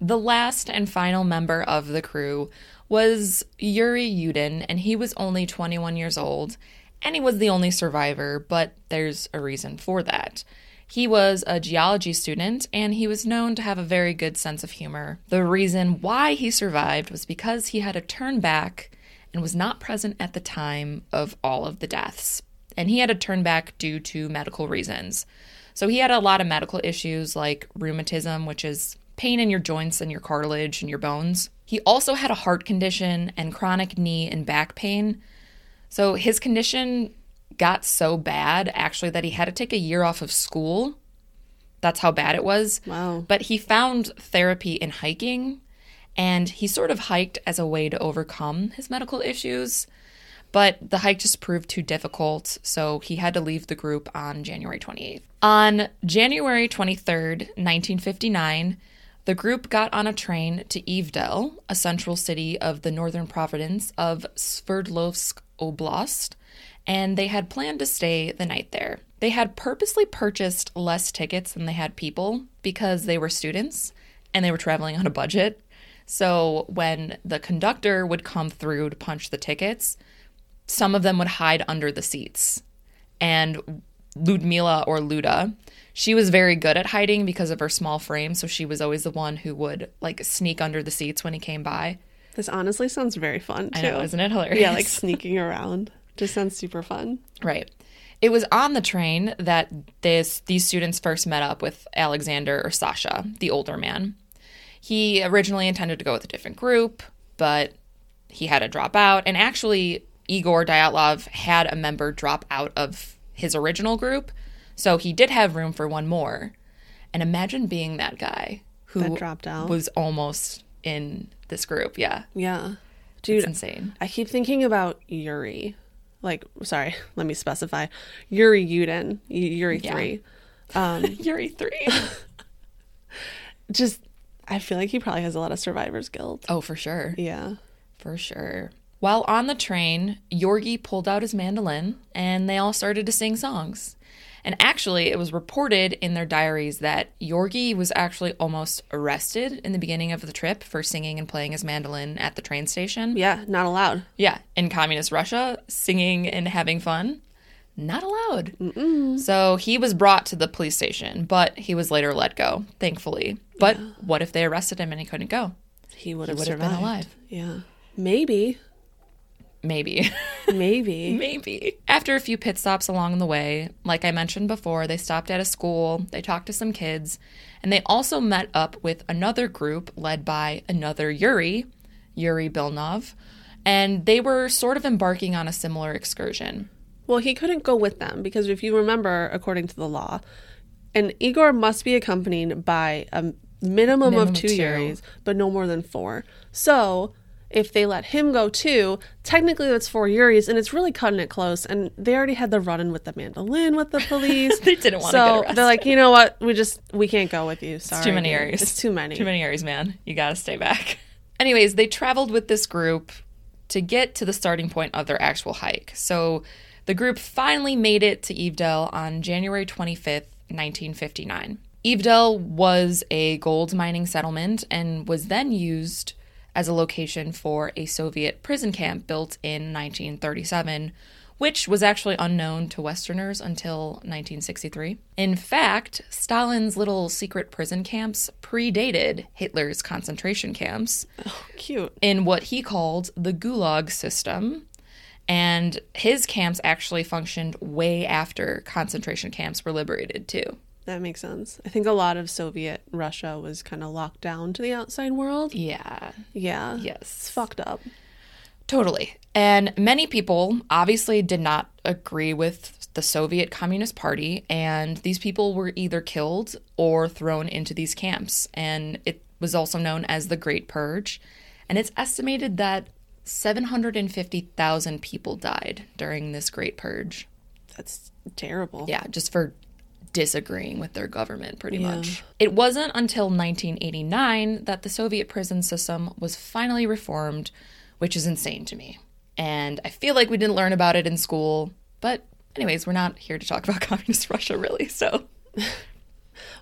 The last and final member of the crew was Yuri Yudin, and he was only 21 years old, and he was the only survivor, but there's a reason for that. He was a geology student, and he was known to have a very good sense of humor. The reason why he survived was because he had to turn back and was not present at the time of all of the deaths. And he had to turn back due to medical reasons. So he had a lot of medical issues like rheumatism, which is pain in your joints and your cartilage and your bones. He also had a heart condition and chronic knee and back pain. So his condition got so bad actually that he had to take a year off of school. That's how bad it was. Wow. But he found therapy in hiking and he sort of hiked as a way to overcome his medical issues. But the hike just proved too difficult, so he had to leave the group on January 28th. On January 23rd, 1959, the group got on a train to Ivdel, a central city of the northern province of Sverdlovsk Oblast, and they had planned to stay the night there. They had purposely purchased less tickets than they had people because they were students and they were traveling on a budget. So when the conductor would come through to punch the tickets, some of them would hide under the seats. And Ludmila or Luda, she was very good at hiding because of her small frame, so she was always the one who would like sneak under the seats when he came by. This honestly sounds very fun too. I know, isn't it hilarious? Yeah, like sneaking around. Just sounds super fun. Right. It was on the train that this these students first met up with Alexander or Sasha, the older man. He originally intended to go with a different group, but he had to drop out. And actually, Igor Dyatlov had a member drop out of his original group, so he did have room for one more. And imagine being that guy who That dropped out. was almost in this group. Yeah, Yeah. it's Dude, insane. I keep thinking about Yuri. Like, sorry, *laughs* let me specify. Yuri Yudin, Y- Yuri Yeah. 3. *laughs* Um, Yuri three. *laughs* Just, I feel like he probably has a lot of survivor's guilt. oh, for sure. Yeah. For sure. While on the train, Yorgi pulled out his mandolin and they all started to sing songs. And actually, it was reported in their diaries that Yorgi was actually almost arrested in the beginning of the trip for singing and playing his mandolin at the train station. Yeah, not allowed. Yeah, in communist Russia, singing and having fun, not allowed. So he was brought to the police station, but he was later let go, thankfully. But what if they arrested him and he couldn't go? He would have would have survived. been alive. Yeah. Maybe. Maybe. *laughs* Maybe. Maybe. After a few pit stops along the way, like I mentioned before, they stopped at a school, they talked to some kids, and they also met up with another group led by another Yuri, Yuri Bilnov, and they were sort of embarking on a similar excursion. Well, he couldn't go with them because if you remember, according to the law, an Igor must be accompanied by a minimum, Minimum of two two. Yuris, but no more than four. So if they let him go too, technically that's four Yuris, and it's really cutting it close. And they already had the run-in with the mandolin with the *laughs* police. They didn't wanna so get arrested. they're like, you know what? We just we can't go with you. Sorry, It's too many. Yuris. It's too many. Too many Yuris, man. You gotta stay back. *laughs* Anyways, they traveled with this group to get to the starting point of their actual hike. So the group finally made it to Ivdel on January 25th, 1959. Ivdel was a gold mining settlement and was then used as a location for a Soviet prison camp built in 1937, which was actually unknown to Westerners until 1963. In fact, Stalin's little secret prison camps predated Hitler's concentration camps Oh, Cute. in what he called the Gulag system. And his camps actually functioned way after concentration camps were liberated, too. That makes sense. I think a lot of Soviet Russia was kind of locked down to the outside world. Yeah, Yeah. Yes. It's fucked up. totally. And many people obviously did not agree with the Soviet Communist Party, and these people were either killed or thrown into these camps. And it was also known as the Great Purge. And it's estimated that 750,000 people died during this Great Purge. That's terrible. Yeah, just for disagreeing with their government, pretty Yeah. much. It wasn't until 1989 that the Soviet prison system was finally reformed, which is insane to me. And I feel like we didn't learn about it in school, but anyways, we're not here to talk *laughs* about communist Russia, really. So, *laughs*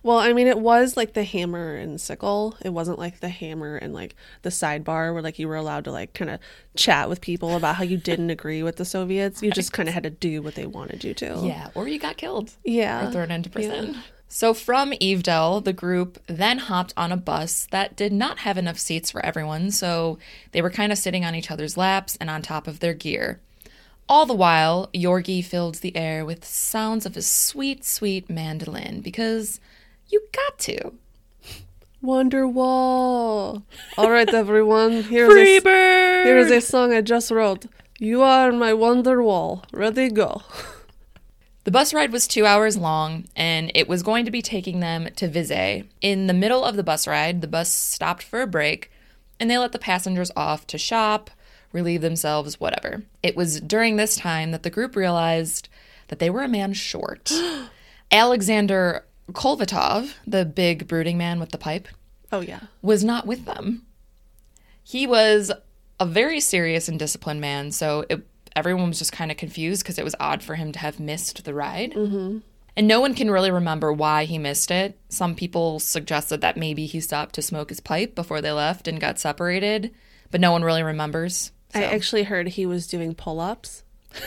Well, I mean, it was like the hammer and sickle. It wasn't like the hammer and like the sidebar where like you were allowed to like kind of chat with people about how you didn't *laughs* agree with the Soviets. You just kind of had to do what they wanted you to. yeah, or you got killed. Yeah. or thrown into prison. So from Ivdel, the group then hopped on a bus that did not have enough seats for everyone, so they were kind of sitting on each other's laps and on top of their gear. All the while, Yorgi filled the air with sounds of his sweet, sweet mandolin because you got to. Wonderwall. All right, everyone. Here's a, here is a song I just wrote. You are my Wonderwall. Ready, go. The bus ride was two hours long, and it was going to be taking them to Vizay. In the middle of the bus ride, the bus stopped for a break, and they let the passengers off to shop, relieve themselves, whatever. It was during this time that the group realized that they were a man short. *gasps* Alexander Kolvatov, the big brooding man with the pipe, Oh, yeah. was not with them. He was a very serious and disciplined man, so it, everyone was just kind of confused because it was odd for him to have missed the ride. Mm-hmm. And no one can really remember why he missed it. Some people suggested that maybe he stopped to smoke his pipe before they left and got separated, but no one really remembers. I actually heard he was doing pull ups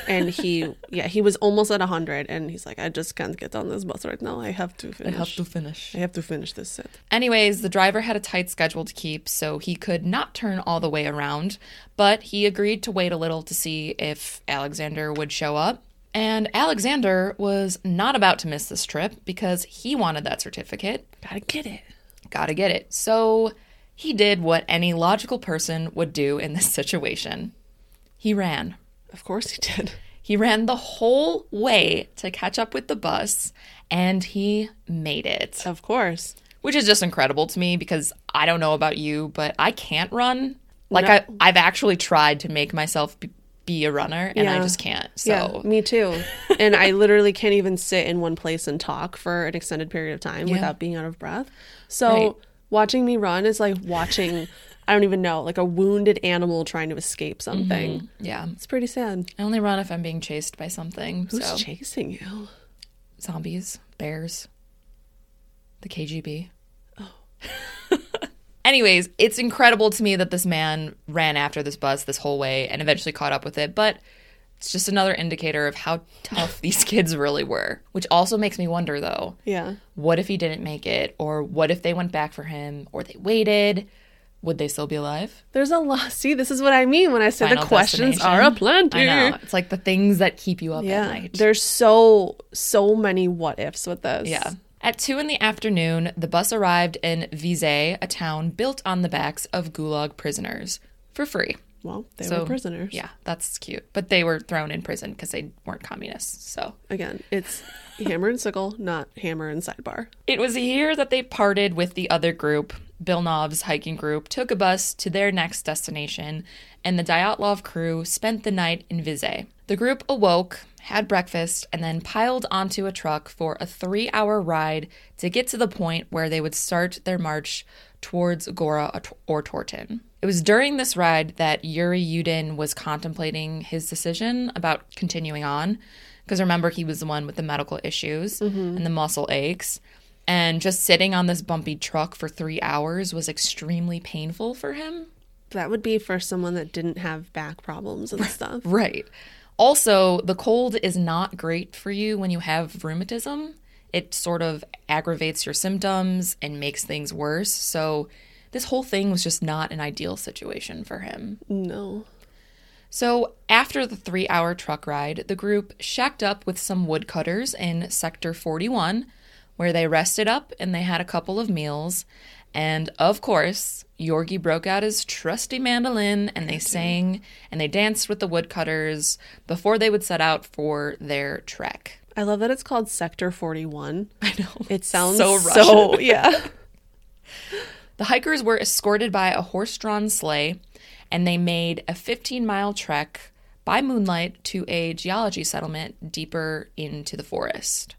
and he yeah he was almost at 100 and he's like i just can't get on this bus right now i have to finish I have to finish. i have to finish this set Anyways, the driver had a tight schedule to keep, so he could not turn all the way around, but he agreed to wait a little to see if Alexander would show up. And Alexander was not about to miss this trip because he wanted that certificate. gotta get it Gotta get it. So he did what any logical person would do in this *laughs* situation he ran. Of course he did *laughs* He ran the whole way to catch up with the bus, and he made it of course which is just incredible to me because I don't know about you, but I can't run. Like No. I, I've actually tried to make myself be, be a runner, and I just can't. So yeah me too *laughs* and i literally can't even sit in one place and talk for an extended period of time without being out of breath so Right. watching me run is like watching *laughs* i don't even know like a wounded animal trying to escape something mm-hmm. yeah, it's pretty sad I only run if I'm being chased by something. who's so chasing you zombies, bears, the KGB. Oh. *laughs* Anyways, it's incredible to me that this man ran after this bus this whole way and eventually caught up with it, but it's just another indicator of how tough *laughs* these kids really were. Which also makes me wonder though, yeah what if he didn't make it? Or what if they went back for him? Or they waited? Would they still be alive? There's a lot. *laughs* See, this is what I mean when I say Final the questions are destination? aplenty. I know. It's like the things that keep you up at Yeah, night. there's so so many what ifs with this. Yeah. At two in the afternoon, the bus arrived in Vizay, a town built on the backs of gulag prisoners, for free. Well, they So, were prisoners. Yeah, that's cute. But they were thrown in prison because they weren't communists. So Again, it's hammer and sickle, not hammer and sidebar. it was here that they parted with the other group. Bilnov's hiking group took a bus to their next destination, and the Dyatlov crew spent the night in Vizay. The group awoke, had breakfast, and then piled onto a truck for a three hour ride to get to the point where they would start their march towards Gora Otorten. It was during this ride that Yuri Yudin was contemplating his decision about continuing on. Because remember, he was the one with the medical issues mm-hmm. and the muscle aches. And just sitting on this bumpy truck for three hours was extremely painful for him. That would be for someone that didn't have back problems and stuff. Right. Also, the cold is not great for you when you have rheumatism. It sort of aggravates your symptoms and makes things worse. So, this whole thing was just not an ideal situation for him. No. So, after the three hour truck ride, the group shacked up with some woodcutters in Sector 41, where they rested up and they had a couple of meals. And of course, Yorgi broke out his trusty mandolin and they sang and they danced with the woodcutters before they would set out for their trek. I love that it's called Sector 41. *laughs* I know. It sounds So so, Russian. *laughs* yeah. *laughs* The hikers were escorted by a horse drawn sleigh and they made a 15 mile trek by moonlight to a geology settlement deeper into the forest.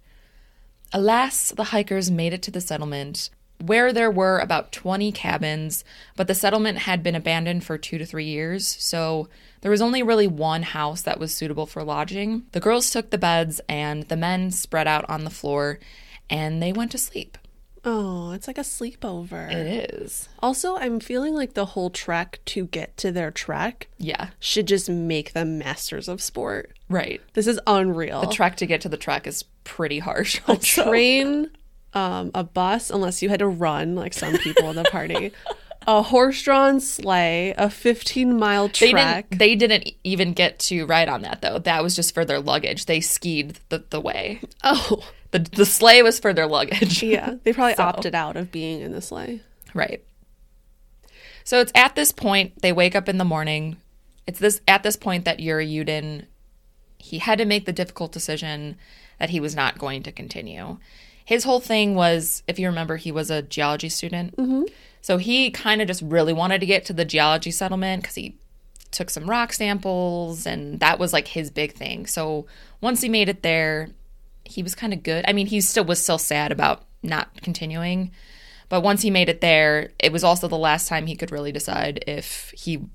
Alas, the hikers made it to the settlement where there were about 20 cabins, but the settlement had been abandoned for two to three years, so there was only really one house that was suitable for lodging. The girls took the beds and the men spread out on the floor and they went to sleep. Oh, it's like a sleepover. It is. Also, I'm feeling like the whole trek to get to their trek Yeah, should just make them masters of sport. right. This is unreal. The trek to get to the truck is pretty harsh. a also. train, um, a bus, unless you had to run like some people in the party, *laughs* a horse-drawn sleigh, a 15-mile They didn't. They didn't even get to ride on that though. That was just for their luggage. They skied the, the way. Oh, The the sleigh was for their luggage. yeah. They probably *laughs* So- opted out of being in the sleigh. Right. So it's at this point they wake up in the morning. It's this at this point that Yuri Yudin he had to make the difficult decision that he was not going to continue. His whole thing was, if you remember, he was a geology student. Mm-hmm. So he kind of just really wanted to get to the geology settlement because he took some rock samples and that was like his big thing. So once he made it there, he was kind of good. I mean, he still was still sad about not continuing, but once he made it there, it was also the last time he could really decide if he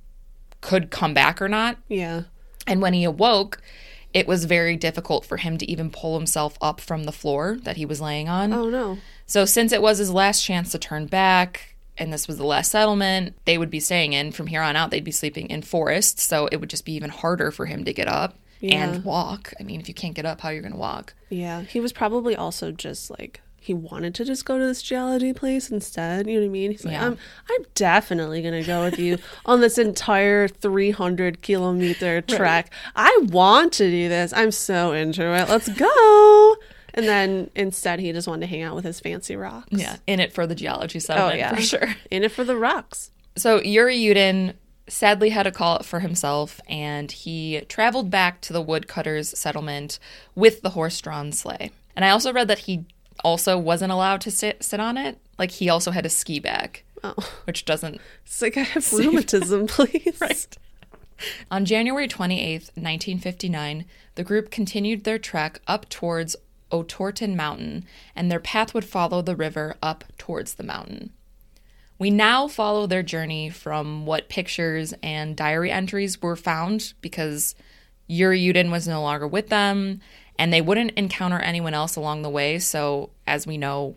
could come back or not. Yeah. And when he awoke, it was very difficult for him to even pull himself up from the floor that he was laying on. Oh no. So, since it was his last chance to turn back, and this was the last settlement they would be staying in, from here on out, they'd be sleeping in forests. So, it would just be even harder for him to get up. Yeah. and walk. I mean, if you can't get up, how are you going to walk? Yeah, he was probably also just like he wanted to just go to this geology place instead. You know what I mean? He's like, Yeah. I'm I'm definitely gonna go with you on this entire 300 kilometer *laughs* trek. I want to do this. I'm so into it. Let's go. And then instead, he just wanted to hang out with his fancy rocks. Yeah, in it for the geology settlement, Oh yeah, for sure. In it for the rocks. So Yuri Yudin sadly had a call it for himself, and he traveled back to the woodcutters' settlement with the horse-drawn sleigh. And I also read that he also wasn't allowed to sit sit on it. Like he also had a ski bag, Oh, which doesn't. it's like I have *laughs* rheumatism, *laughs* please. Right. On January 28th, 1959, the group continued their trek up towards Otorten Mountain, and their path would follow the river up towards the mountain. We now follow their journey from what pictures and diary entries were found because Yuri Yudin was no longer with them, and they wouldn't encounter anyone else along the way. So, as we know,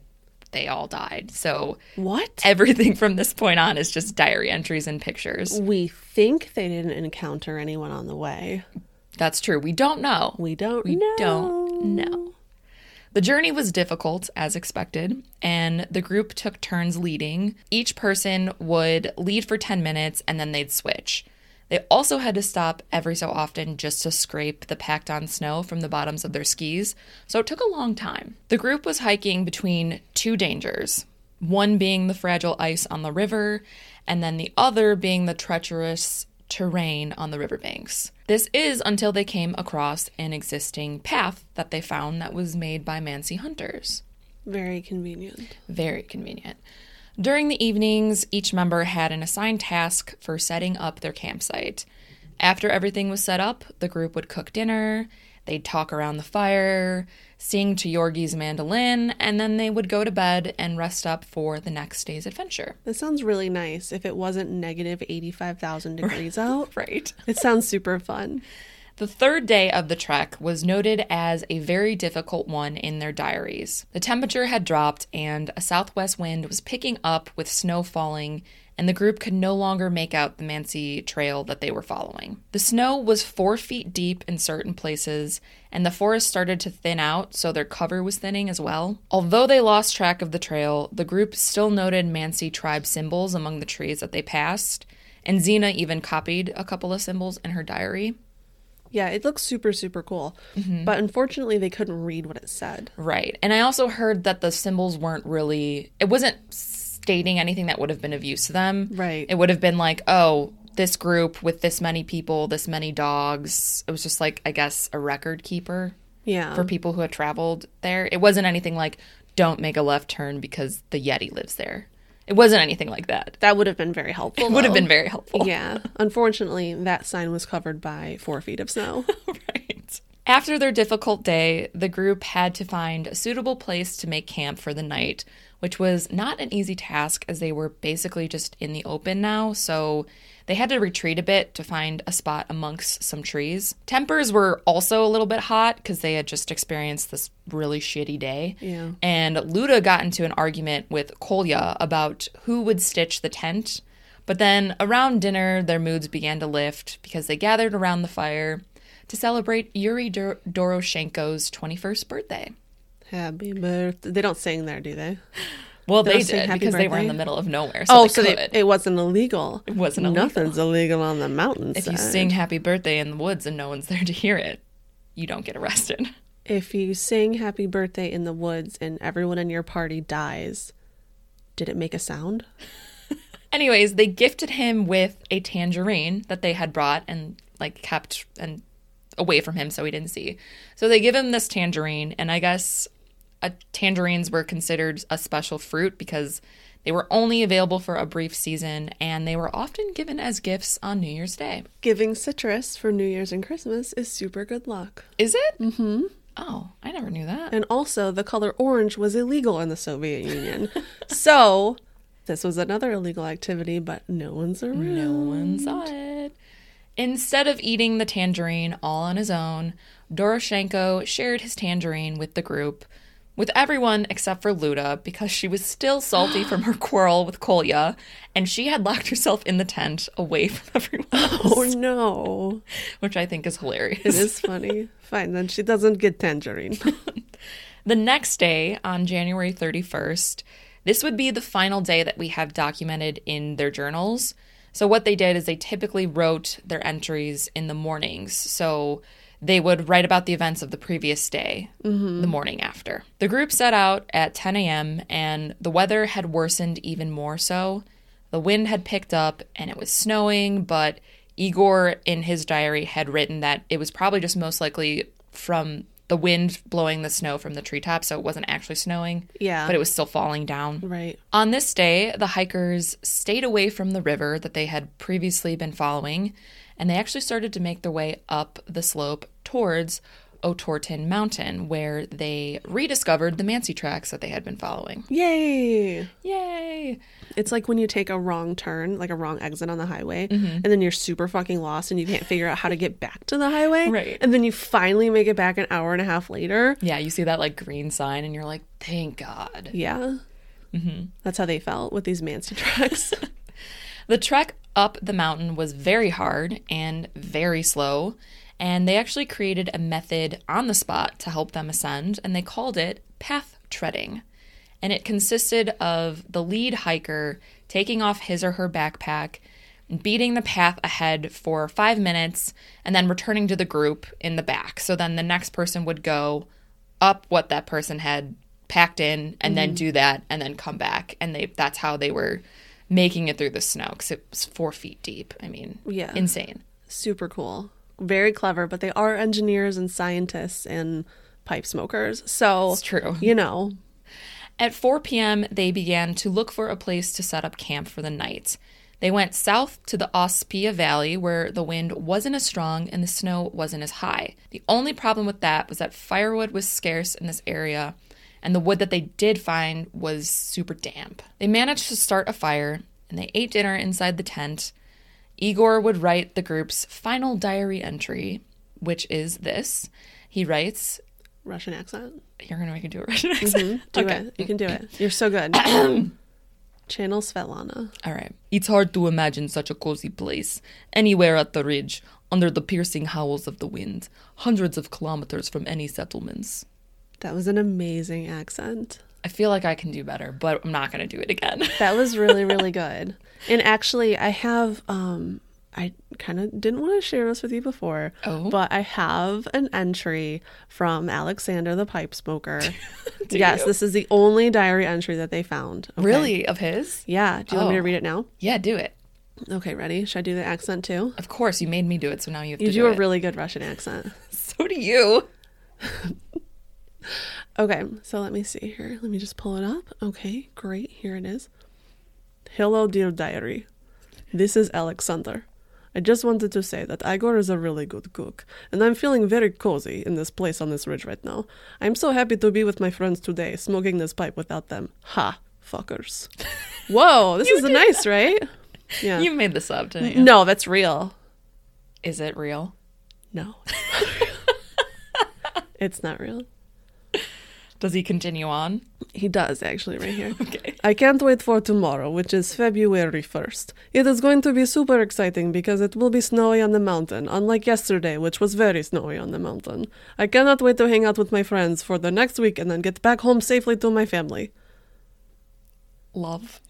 they all died. So, What? everything from this point on is just diary entries and pictures. We think they didn't encounter anyone on the way. That's true. We don't know. We don't We know. don't know. The journey was difficult, as expected, and the group took turns leading. Each person would lead for 10 minutes and then they'd switch. They also had to stop every so often just to scrape the packed on snow from the bottoms of their skis, so it took a long time. The group was hiking between two dangers one being the fragile ice on the river, and then the other being the treacherous terrain on the riverbanks. This is until they came across an existing path that they found that was made by Mansi hunters. Very convenient. Very convenient. During the evenings, each member had an assigned task for setting up their campsite. After everything was set up, the group would cook dinner, they'd talk around the fire, sing to Yorgi's mandolin, and then they would go to bed and rest up for the next day's adventure. That sounds really nice if it wasn't negative 85,000 *laughs* degrees out. Right. It sounds super fun. The third day of the trek was noted as a very difficult one in their diaries. The temperature had dropped and a southwest wind was picking up with snow falling, and the group could no longer make out the Mansi trail that they were following. The snow was four feet deep in certain places, and the forest started to thin out, so their cover was thinning as well. Although they lost track of the trail, the group still noted Mansi tribe symbols among the trees that they passed, and Xena even copied a couple of symbols in her diary. Yeah, it looks super, super cool. Mm-hmm. But unfortunately, they couldn't read what it said. Right. And I also heard that the symbols weren't really, it wasn't stating anything that would have been of use to them. Right. It would have been like, oh, this group with this many people, this many dogs. It was just like, I guess, a record keeper Yeah. for people who had traveled there. It wasn't anything like, don't make a left turn because the Yeti lives there. It wasn't anything like that. that would have been very helpful. It would have been very helpful. Yeah. Unfortunately, that sign was covered by four feet of snow. *laughs* right. After their difficult day, the group had to find a suitable place to make camp for the night, which was not an easy task as they were basically just in the open now, so they had to retreat a bit to find a spot amongst some trees. Tempers were also a little bit hot because they had just experienced this really shitty day. Yeah. And Luda got into an argument with Kolya about who would stitch the tent. But then around dinner, their moods began to lift because they gathered around the fire to celebrate Yuri Dor- Doroshenko's 21st birthday. Happy birthday. They don't sing there, do they? Well, They they did because they were in the middle of nowhere. So oh, they so they, it wasn't illegal. It wasn't illegal. Nothing's illegal on the mountains. if you sing Happy Birthday in the woods and no one's there to hear it, you don't get arrested. *laughs* If you sing Happy Birthday in the woods and everyone in your party dies, did it make a sound? *laughs* Anyways, they gifted him with a tangerine that they had brought and like kept and away from him so he didn't see. So they give him this tangerine, and I guess uh, tangerines were considered a special fruit because they were only available for a brief season, and they were often given as gifts on New Year's Day. Giving citrus for New Year's and Christmas is super good luck. Is it? Mm-hmm. Oh, I never knew that. And also, the color orange was illegal in the Soviet Union. *laughs* so, this was another illegal activity, but no one's around. No one saw it. Instead of eating the tangerine all on his own, Doroshenko shared his tangerine with the group, with everyone except for Luda because she was still salty from her *gasps* quarrel with Kolya and she had locked herself in the tent away from *laughs* everyone oh, else, Oh no. which I think is hilarious. It is funny. Fine, then she doesn't get tangerine. *laughs* The next day, on January 31st, this would be the final day that we have documented in their journals. So, what they did is they typically wrote their entries in the mornings. So, they would write about the events of the previous day, mm-hmm. the morning after. The group set out at 10 a.m., and the weather had worsened even more so. The wind had picked up and it was snowing, but Igor in his diary had written that it was probably just most likely from the wind blowing the snow from the treetops, so it wasn't actually snowing. Yeah. But it was still falling down. right. On this day, the hikers stayed away from the river that they had previously been following, and they actually started to make their way up the slope towards Otorten Mountain, where they rediscovered the Mansi tracks that they had been following. Yay. Yay! It's like when you take a wrong turn, like a wrong exit on the highway, Mm-hmm. and then you're super fucking lost and you can't figure out how to get back to the highway. Right. And then you finally make it back an hour and a half later. Yeah, you see that like green sign, and you're like, thank God. Yeah. Mm-hmm. That's how they felt with these Mansi tracks. *laughs* The trek up the mountain was very hard and very slow, and they actually created a method on the spot to help them ascend, and they called it path treading. And it consisted of the lead hiker taking off his or her backpack, beating the path ahead for five minutes, and then returning to the group in the back. So then the next person would go up what that person had packed in and then mm-hmm. do that and then come back and they that's how they were making it through the snow because it was four feet deep i mean Yeah. insane super cool. Very clever, but they are engineers and scientists and pipe smokers. So It's true. You know, at 4 p.m they began to look for a place to set up camp for the night they went south to the Ospia Valley, where the wind wasn't as strong and the snow wasn't as high. The only problem with that was that firewood was scarce in this area, and the wood that they did find was super damp. They managed to start a fire, and they ate dinner inside the tent. Igor would write the group's final diary entry, which is this. He writes, Russian accent. You're going to make me do a Russian mm-hmm. accent? Do okay. it. You can do it. You're so good. *clears throat* Channel Svetlana. All right. It's hard to imagine such a cozy place. Anywhere at the ridge, under the piercing howls of the wind, hundreds of kilometers from any settlements. That was an amazing accent. I feel like I can do better, but I'm not going to do it again. *laughs* That was really, really good. And actually, I have, um, I kind of didn't want to share this with you before, Oh. but I have an entry from Alexander the pipe smoker. *laughs* Yes, you? this is the only diary entry that they found. Okay. Really? Of his? Yeah. Do you want me to Oh. read it now? Yeah, do it. Okay, ready? Should I do the accent too? Of course, you made me do it, so now you have You to do, do, a it. really good Russian accent. *laughs* So do you. Okay, so let me see here. Let me just pull it up. Okay, great. Here it is. Hello, dear diary. This is Alexander. I just wanted to say that Igor is a really good cook, and I'm feeling very cozy in this place on this ridge right now. I'm so happy to be with my friends today, smoking this pipe without them. Ha, fuckers. *laughs* Whoa, this is nice, right? *laughs* Yeah. You made this up, didn't you? no, that's real. Is it real? No. *laughs* it's not real. Does he continue on? He does actually right here. *laughs* Okay. I can't wait for tomorrow, which is February 1st. It is going to be super exciting because it will be snowy on the mountain, unlike yesterday, which was very snowy on the mountain. I cannot wait to hang out with my friends for the next week and then get back home safely to my family. Love.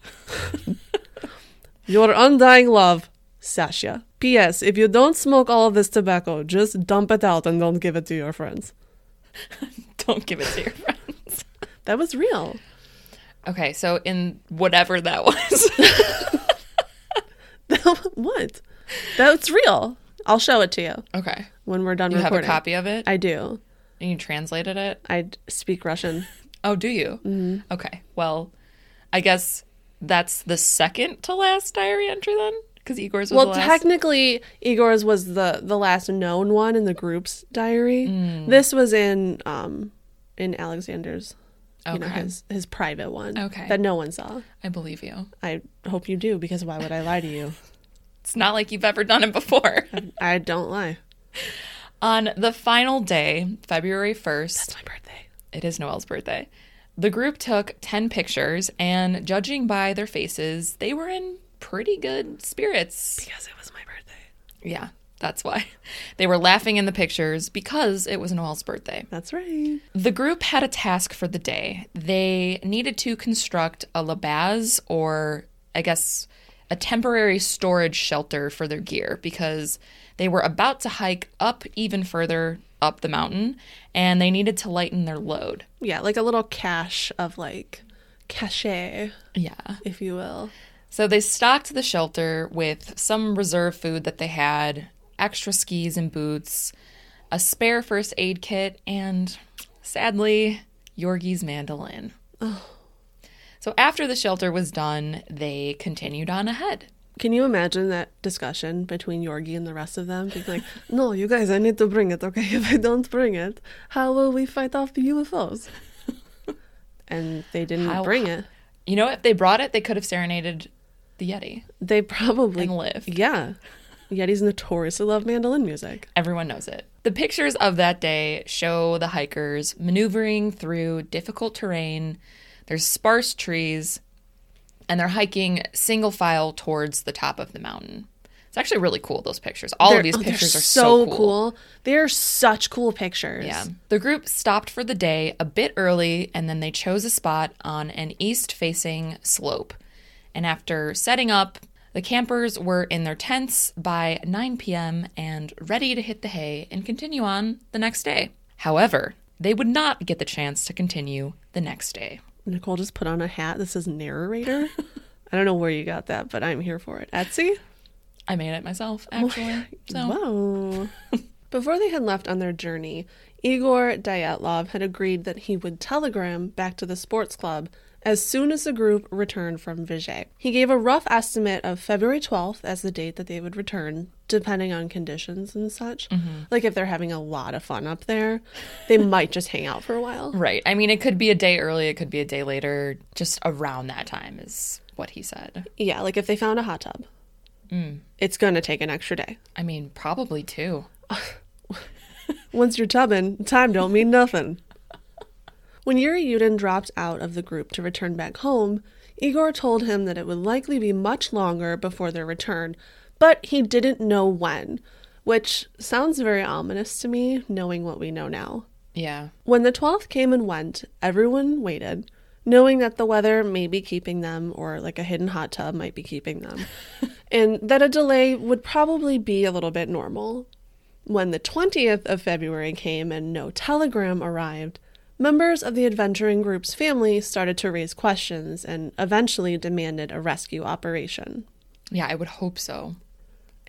*laughs* Your undying love, Sasha. P.S. If you don't smoke all of this tobacco, just dump it out and don't give it to your friends. *laughs* Don't give it to your friends. That was real. Okay, so in whatever *laughs* that was. what? That's real. I'll show it to you okay. when we're done You have a copy of it? I do. and you translated it? I speak Russian. *laughs* Oh, do you? Mm-hmm. Okay. Well, I guess that's the second to last diary entry then, because Igor's was Well, the last. technically, Igor's was the the last known one in the group's diary. Mm. This was in um in Alexander's, you know, his his private one. Okay. that no one saw. I believe you. I hope you do because why would I lie to you? *laughs* It's not like you've ever done it before. *laughs* I don't lie. On the final day, February 1st, It's my birthday. It is Noelle's birthday. The group took 10 pictures, and judging by their faces, they were in pretty good spirits. Because it was my birthday. Yeah, that's why. *laughs* They were laughing in the pictures because it was Noelle's birthday. That's right. The group had a task for the day. They needed to construct a labaz, or I guess a temporary storage shelter for their gear, because they were about to hike up even further up the mountain and they needed to lighten their load. Yeah, like a little cache of like cachet, Yeah. if you will. So they stocked the shelter with some reserve food that they had, extra skis and boots, a spare first aid kit, and sadly, Yorgi's mandolin. So after the shelter was done, they continued on ahead. Can you imagine that discussion between Yorgi and the rest of them? Being like, *laughs* no, you guys, I need to bring it, okay? *laughs* If I don't bring it, how will we fight off the UFOs? and they didn't How- bring it. You know, if they brought it, they could have serenaded the Yeti They probably and lived. Yeah. Yetis notoriously love mandolin music. Everyone knows it. The pictures of that day show the hikers maneuvering through difficult terrain. There's sparse trees, and they're hiking single file towards the top of the mountain. It's actually really cool, those pictures. All They're- of these oh, pictures are so cool. They're such cool pictures. Yeah. The group stopped for the day a bit early and then they chose a spot on an east facing slope. And after setting up, the campers were in their tents by 9 p.m. and ready to hit the hay and continue on the next day. However, they would not get the chance to continue the next day. Nicole just put on a hat that says narrator. *laughs* I don't know where you got that, but I'm here for it. Etsy? I made it myself, oh, actually. So, *laughs* Whoa. Before they had left on their journey, Igor Dyatlov had agreed that he would telegram back to the sports club as soon as the group returned from Vizhay. He gave a rough estimate of February 12th as the date that they would return, depending on conditions and such. Mm-hmm. Like if they're having a lot of fun up there, they *laughs* might just hang out for a while. right. I mean, it could be a day early, it could be a day later. Just around that time is what he said. Yeah, like if they found a hot tub, mm. it's going to take an extra day. I mean, probably two. *laughs* Once you're tubbing, time don't mean nothing. When Yuri Yudin dropped out of the group to return back home, Igor told him that it would likely be much longer before their return, but he didn't know when, which sounds very ominous to me, knowing what we know now. Yeah. When the 12th came and went, everyone waited, knowing that the weather may be keeping them, or like a hidden hot tub might be keeping them, *laughs* and that a delay would probably be a little bit normal. When the 20th of February came and no telegram arrived, members of the adventuring group's family started to raise questions and eventually demanded a rescue operation. Yeah, I would hope so.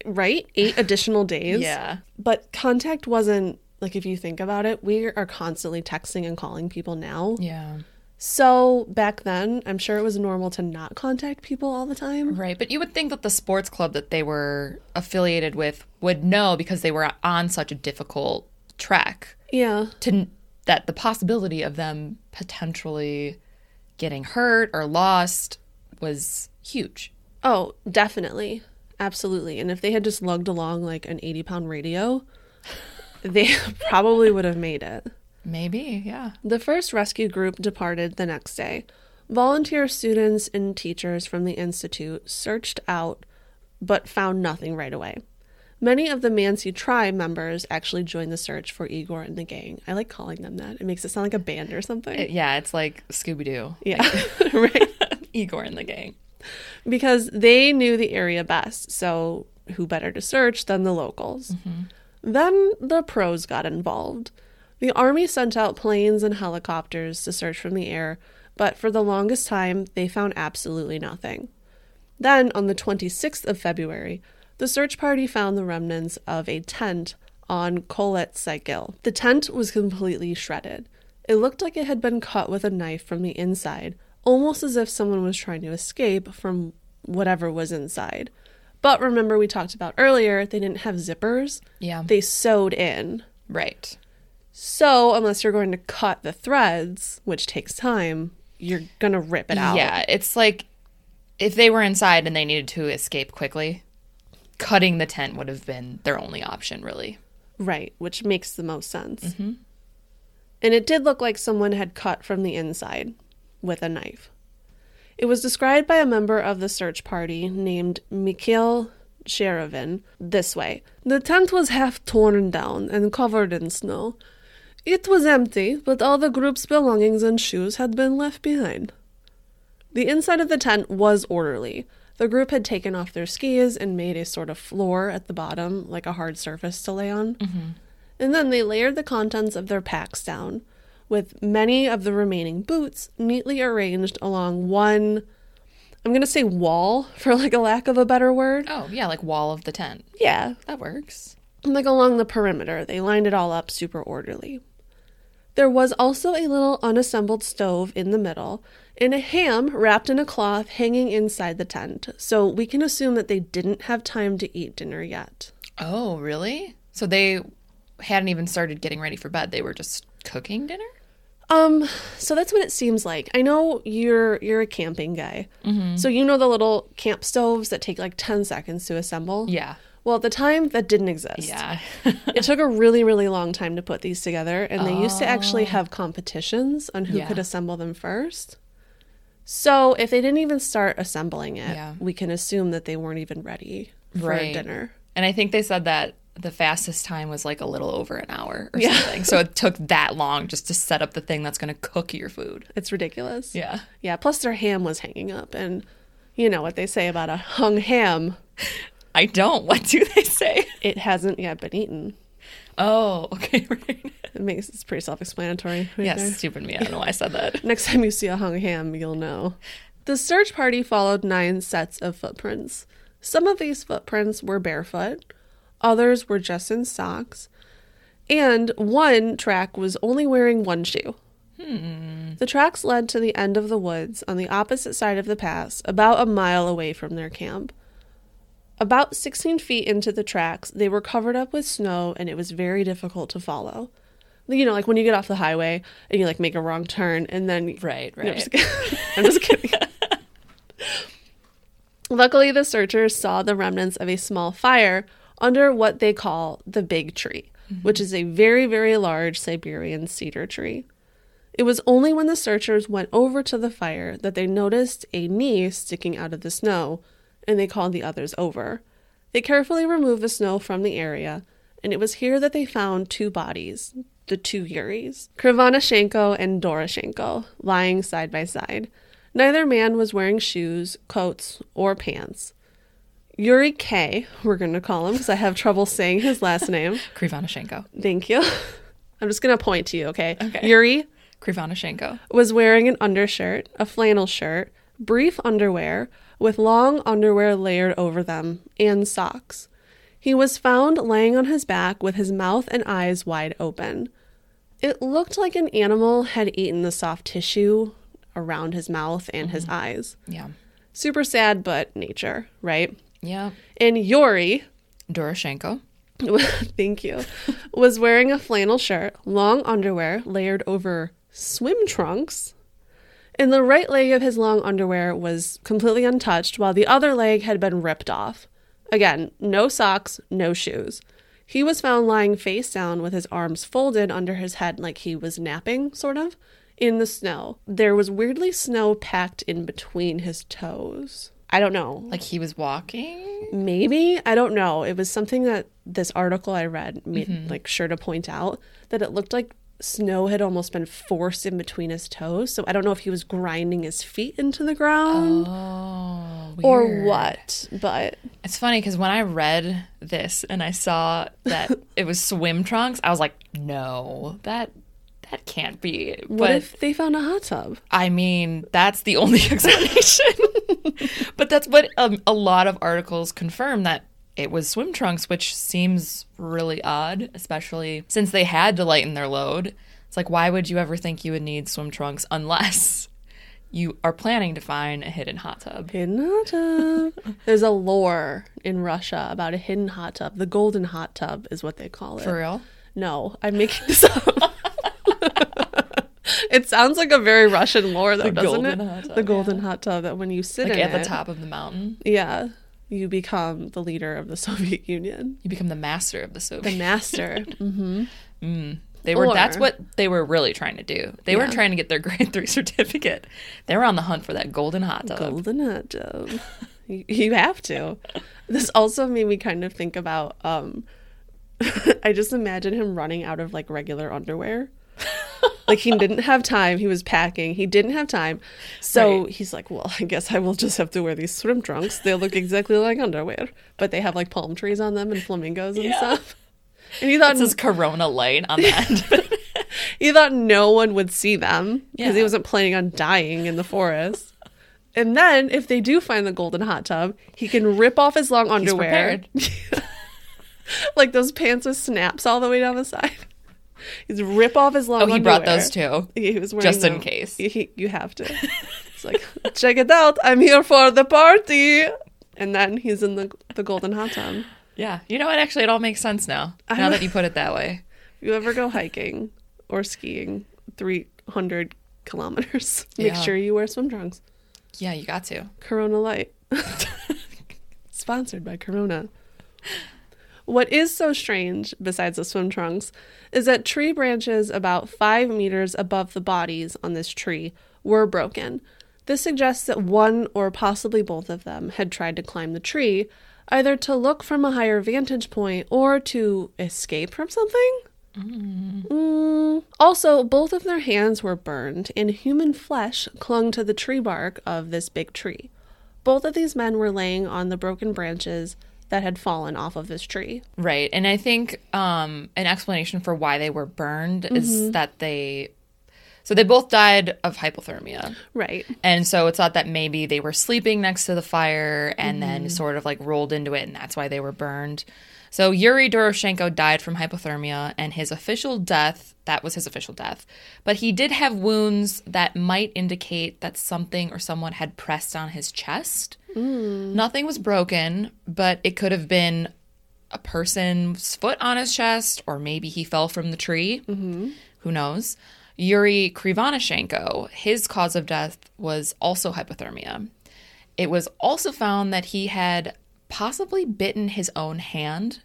Right? Eight additional days. *laughs* Yeah. But contact wasn't, like, if you think about it, we are constantly texting and calling people now. Yeah. So back then, I'm sure it was normal to not contact people all the time. Right. But you would think that the sports club that they were affiliated with would know because they were on such a difficult trek Yeah. to that the possibility of them potentially getting hurt or lost was huge. Oh, definitely. Absolutely. And if they had just lugged along like an 80 pound radio, *laughs* they probably would have made it. Maybe, yeah. The first rescue group departed the next day. Volunteer students and teachers from the Institute searched out but found nothing right away. Many of the Mansi tribe members actually joined the search for Igor and the gang. I like calling them that. It makes it sound like a band or something. It- yeah, it's like Scooby Doo. yeah, *laughs* *laughs* right. Igor and the gang. Because they knew the area best. So, who better to search than the locals? Mm-hmm. Then the pros got involved. The army sent out planes and helicopters to search from the air, but for the longest time, they found absolutely nothing. Then, on the 26th of February, the search party found the remnants of a tent on Kholat Syakhl. The tent was completely shredded. It looked like it had been cut with a knife from the inside, almost as if someone was trying to escape from whatever was inside. But remember, we talked about earlier, they didn't have zippers, Yeah. they sewed in. right. So, unless you're going to cut the threads, which takes time, you're going to rip it out. Yeah, it's like if they were inside and they needed to escape quickly, cutting the tent would have been their only option, really. Right, which makes the most sense. Mm-hmm. and it did look like someone had cut from the inside with a knife. It was described by a member of the search party named Mikhail Sharavin this way The tent was half torn down and covered in snow. It was empty, but all the group's belongings and shoes had been left behind. The inside of the tent was orderly. The group had taken off their skis and made a sort of floor at the bottom, like a hard surface to lay on. Mm-hmm. And then they layered the contents of their packs down, with many of the remaining boots neatly arranged along one, I'm going to say wall *laughs* for like a lack of a better word. Oh, yeah, like wall of the tent. Yeah, That works. like along the perimeter. They lined it all up super orderly. There was also a little unassembled stove in the middle and a ham wrapped in a cloth hanging inside the tent, so we can assume that they didn't have time to eat dinner yet. Oh, really? So they hadn't even started getting ready for bed. They were just cooking dinner? Um, so that's what it seems like. I know you're you're a camping guy, so you know the little camp stoves that take like ten seconds to assemble. Yeah. Well, at the time, that didn't exist. Yeah. it took a really, really long time to put these together, and they used to actually have competitions on who Yeah. could assemble them first. So if they didn't even start assembling it, Yeah. we can assume that they weren't even ready for Right. dinner. and I think they said that the fastest time was like a little over an hour or Yeah. something. So it *laughs* took that long just to set up the thing that's going to cook your food. It's ridiculous. Yeah. Yeah. Plus, their ham was hanging up, and you know what they say about a hung ham. I don't. What do they say? It hasn't yet been eaten. Oh, *laughs* okay. Right. It makes it's pretty self-explanatory. Right Yes, there. stupid me. I don't know why I said that. *laughs* Next time you see a hung ham, you'll know. The search party followed nine sets of footprints. Some of these footprints were barefoot, others were just in socks, and one track was only wearing one shoe. Hmm. The tracks led to the end of the woods on the opposite side of the pass, about a mile away from their camp. About 16 feet into the tracks, they were covered up with snow and it was very difficult to follow. You know, like when you get off the highway and you like make a wrong turn and then Right, No, I'm right. just kidding. *laughs* I'm just kidding. Luckily, the searchers saw the remnants of a small fire under what they call the big tree, mm-hmm. which is a very, very large Siberian cedar tree. It was only when the searchers went over to the fire that they noticed a knee sticking out of the snow, and they called the others over. They carefully removed the snow from the area, and it was here that they found two bodies, the two Yuris, Krivonishenko and Doroshenko, lying side by side. Neither man was wearing shoes, coats, or pants. Yuri K, we're going to call him because I have trouble saying his last name. *laughs* Krivonishenko. Thank you. *laughs* I'm just going to point to you, okay? Okay. Yuri Krivonishenko. was wearing an undershirt, a flannel shirt, brief underwear, with long underwear layered over them, and socks. He was found laying on his back with his mouth and eyes wide open. It looked like an animal had eaten the soft tissue around his mouth and his mm-hmm. eyes. Yeah. Super sad, but nature, right? Yeah. And Yori, Doroshenko. *laughs* thank you, *laughs* was wearing a flannel shirt, long underwear layered over swim trunks. And the right leg of his long underwear was completely untouched, while the other leg had been ripped off. Again, no socks, no shoes. He was found lying face down with his arms folded under his head like he was napping, sort of, in the snow. There was weirdly snow packed in between his toes. I don't know. Like he was walking. Maybe I don't know. It was something that this article I read made mm-hmm. like sure to point out that it looked like snow had almost been forced in between his toes. So I don't know if he was grinding his feet into the ground Oh. or what. But It's funny because when I read this and I saw that *laughs* it was swim trunks, I was like, no, that that can't be. what but if they found a hot tub? I mean, that's the only *laughs* explanation. *laughs* but that's what um, a lot of articles confirm that it was swim trunks, which seems really odd, especially since they had to lighten their load. It's like, why would you ever think you would need swim trunks unless *laughs* you are planning to find a hidden hot tub? Hidden hot tub. *laughs* There's a lore in Russia about a hidden hot tub. The golden hot tub is what they call it. For real? No, I'm making this up. *laughs* it sounds like a very Russian lore, though, The doesn't it? hot tub, the golden hot tub that when you sit Like in at the top of the mountain, yeah, you become the leader of the *laughs* Soviet Union, you become the master of the Soviet. the master. *laughs* hmm They were that's what they were really trying to do. They weren't trying to get their *laughs* grade 3 certificate. They were on the hunt for that golden hot tub. Golden hot tub. you, you have to. This also made me kind of think about. um I just imagine him running out of like regular underwear. Like he didn't have time. He was packing. He didn't have time. So Right. he's like, "Well, I guess I will just have to wear these swim trunks. They look exactly like underwear, but they have like palm trees on them and flamingos and Yeah. stuff." And he thought This is Corona light on the *laughs* end. he thought no one would see them because he wasn't planning on dying in the forest. And then, if they do find the golden hot tub, he can rip off his long underwear, *laughs* like those pants with snaps all the way down the side. He's rip off his long. Oh, he brought those too. He was wearing Just in case. He- you have to. It's like, check it out. I'm here for the party. And then he's in the the golden hot tub. Yeah. You know what? Actually, it all makes sense now. Now that you put it that way. If you ever go hiking or skiing 300 kilometers, *laughs* make Yeah. sure you wear swim trunks. Yeah, you got to. Corona Light. *laughs* Sponsored by Corona. What is so strange, besides the swim trunks, is that tree branches about five meters above the bodies on this tree were broken. This suggests that one or possibly both of them had tried to climb the tree, either to look from a higher vantage point or to escape from something. Mm. Also, both of their hands were burned, and human flesh clung to the tree bark of this big tree. Both of these men were laying on the broken branches that had fallen off of this tree. Right. And I think um, an explanation for why they were burned is that they. So they both died of hypothermia. Right. And so it's thought that maybe they were sleeping next to the fire and then sort of like rolled into it, and that's why they were burned. So Yuri Doroshenko died from hypothermia, and his official death, that was his official death. But he did have wounds that might indicate that something or someone had pressed on his chest. Mm. Nothing was broken, but it could have been a person's foot on his chest, or maybe he fell from the tree. Mm-hmm. Who knows? Yuri Krivonishenko, his cause of death was also hypothermia. It was also found that he had possibly bitten his own hand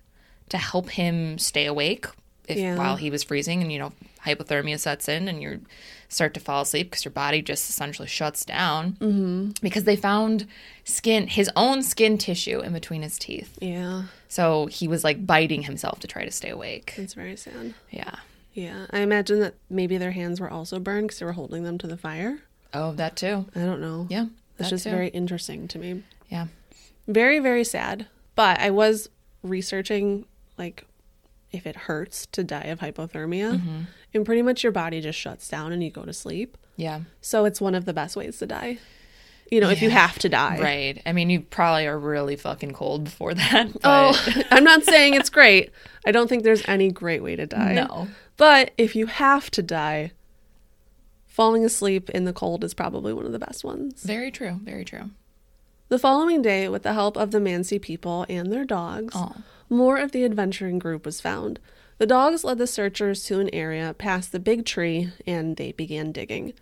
to help him stay awake if, Yeah. while he was freezing. And, you know, hypothermia sets in and you start to fall asleep because your body just essentially shuts down. Mm-hmm. Because they found skin, his own skin tissue in between his teeth. Yeah. So he was like biting himself to try to stay awake. It's very sad. Yeah. Yeah. I imagine that maybe their hands were also burned because they were holding them to the fire. Oh, that too. I don't know. Yeah. That's just too. very interesting to me. Yeah. Very, very sad. But I was researching, like, if it hurts to die of hypothermia. Mm-hmm. And pretty much your body just shuts down and you go to sleep. Yeah. So it's one of the best ways to die. You know, if you have to die. Right. I mean, you probably are really fucking cold before that. *laughs* Oh, but Oh, *laughs* I'm not saying it's great. I don't think there's any great way to die. No. But if you have to die, falling asleep in the cold is probably one of the best ones. very true. Very true. The following day, with the help of the Mansi people and their dogs, Oh. more of the adventuring group was found. The dogs led the searchers to an area past the big tree and they began digging.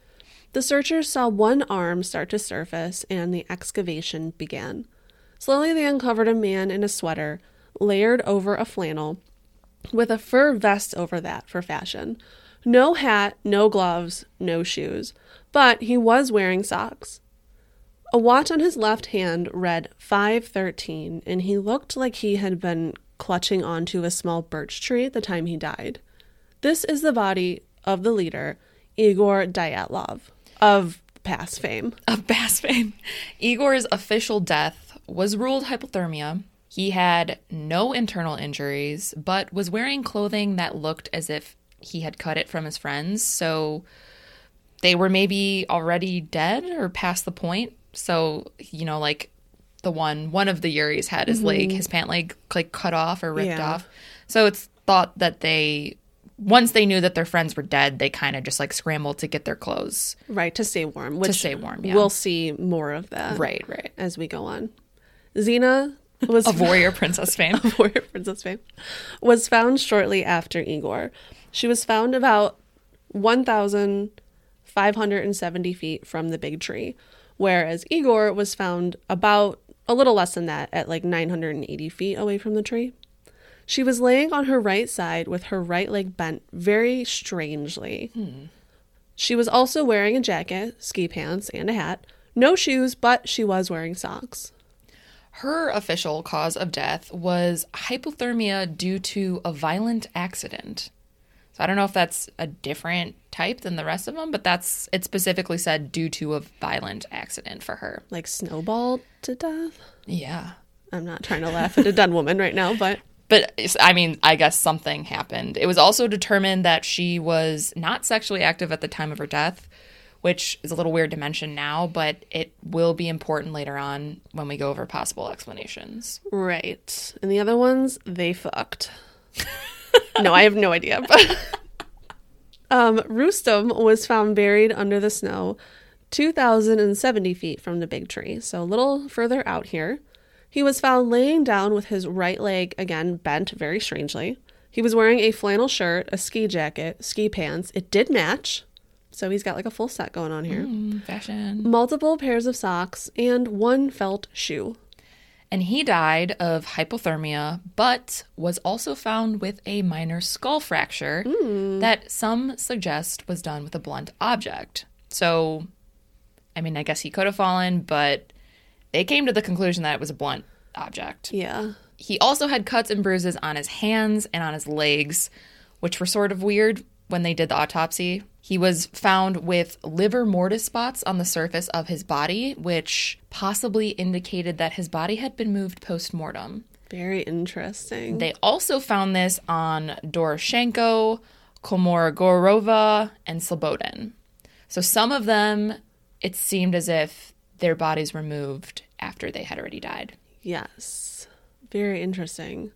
The searchers saw one arm start to surface and the excavation began. Slowly, they uncovered a man in a sweater, layered over a flannel, with a fur vest over that for fashion. No hat, no gloves, no shoes, but he was wearing socks. A watch on his left hand read 513, and he looked like he had been clutching onto a small birch tree at the time he died. This is the body of the leader, Igor Dyatlov, of past fame. Of Bass fame. Igor's official death was ruled hypothermia. He had no internal injuries, but was wearing clothing that looked as if he had cut it from his friends. So they were maybe already dead or past the point. So, you know, like the one one of the Yuris had his leg, mm-hmm. his pant leg like cut off or ripped Yeah. off. So it's thought that they once they knew that their friends were dead, they kind of just like scrambled to get their clothes. Right, to stay warm. Which stay warm, yeah. We'll see more of that. Right, right. As we go on. Xena was Of warrior *laughs* princess fame. A warrior Princess fame, was found shortly after Igor. She was found about 1,570 feet from the big tree, whereas Igor was found about a little less than that at like 980 feet away from the tree. She was laying on her right side with her right leg bent very strangely. Hmm. She was also wearing a jacket, ski pants, and a hat. No shoes, but she was wearing socks. Her official cause of death was hypothermia due to a violent accident. So I don't know if that's a different type than the rest of them, but that's it specifically said due to a violent accident for her. Like snowballed to death. Yeah. I'm not trying to laugh at a dead woman right now, but But I mean, I guess something happened. It was also determined that she was not sexually active at the time of her death, which is a little weird to mention now, but it will be important later on when we go over possible explanations. right. And the other ones, they fucked. *laughs* no, I have no idea. But *laughs* um, Rustum was found buried under the snow 2,070 feet from the big tree, so a little further out here. He was found laying down with his right leg again bent very strangely. He was wearing a flannel shirt, a ski jacket, ski pants. It did match. So he's got like a full set going on here. Mm, fashion. Multiple pairs of socks and one felt shoe. And he died of hypothermia, but was also found with a minor skull fracture that some suggest was done with a blunt object. So, I mean, I guess he could have fallen, but they came to the conclusion that it was a blunt object. Yeah. He also had cuts and bruises on his hands and on his legs, which were sort of weird when they did the autopsy. He was found with livor mortis spots on the surface of his body, which possibly indicated that his body had been moved post mortem. Very interesting. They also found this on Doroshenko, Kolmogorova, and Slobodin. So some of them, it seemed as if their bodies were moved after they had already died. yes. Very interesting.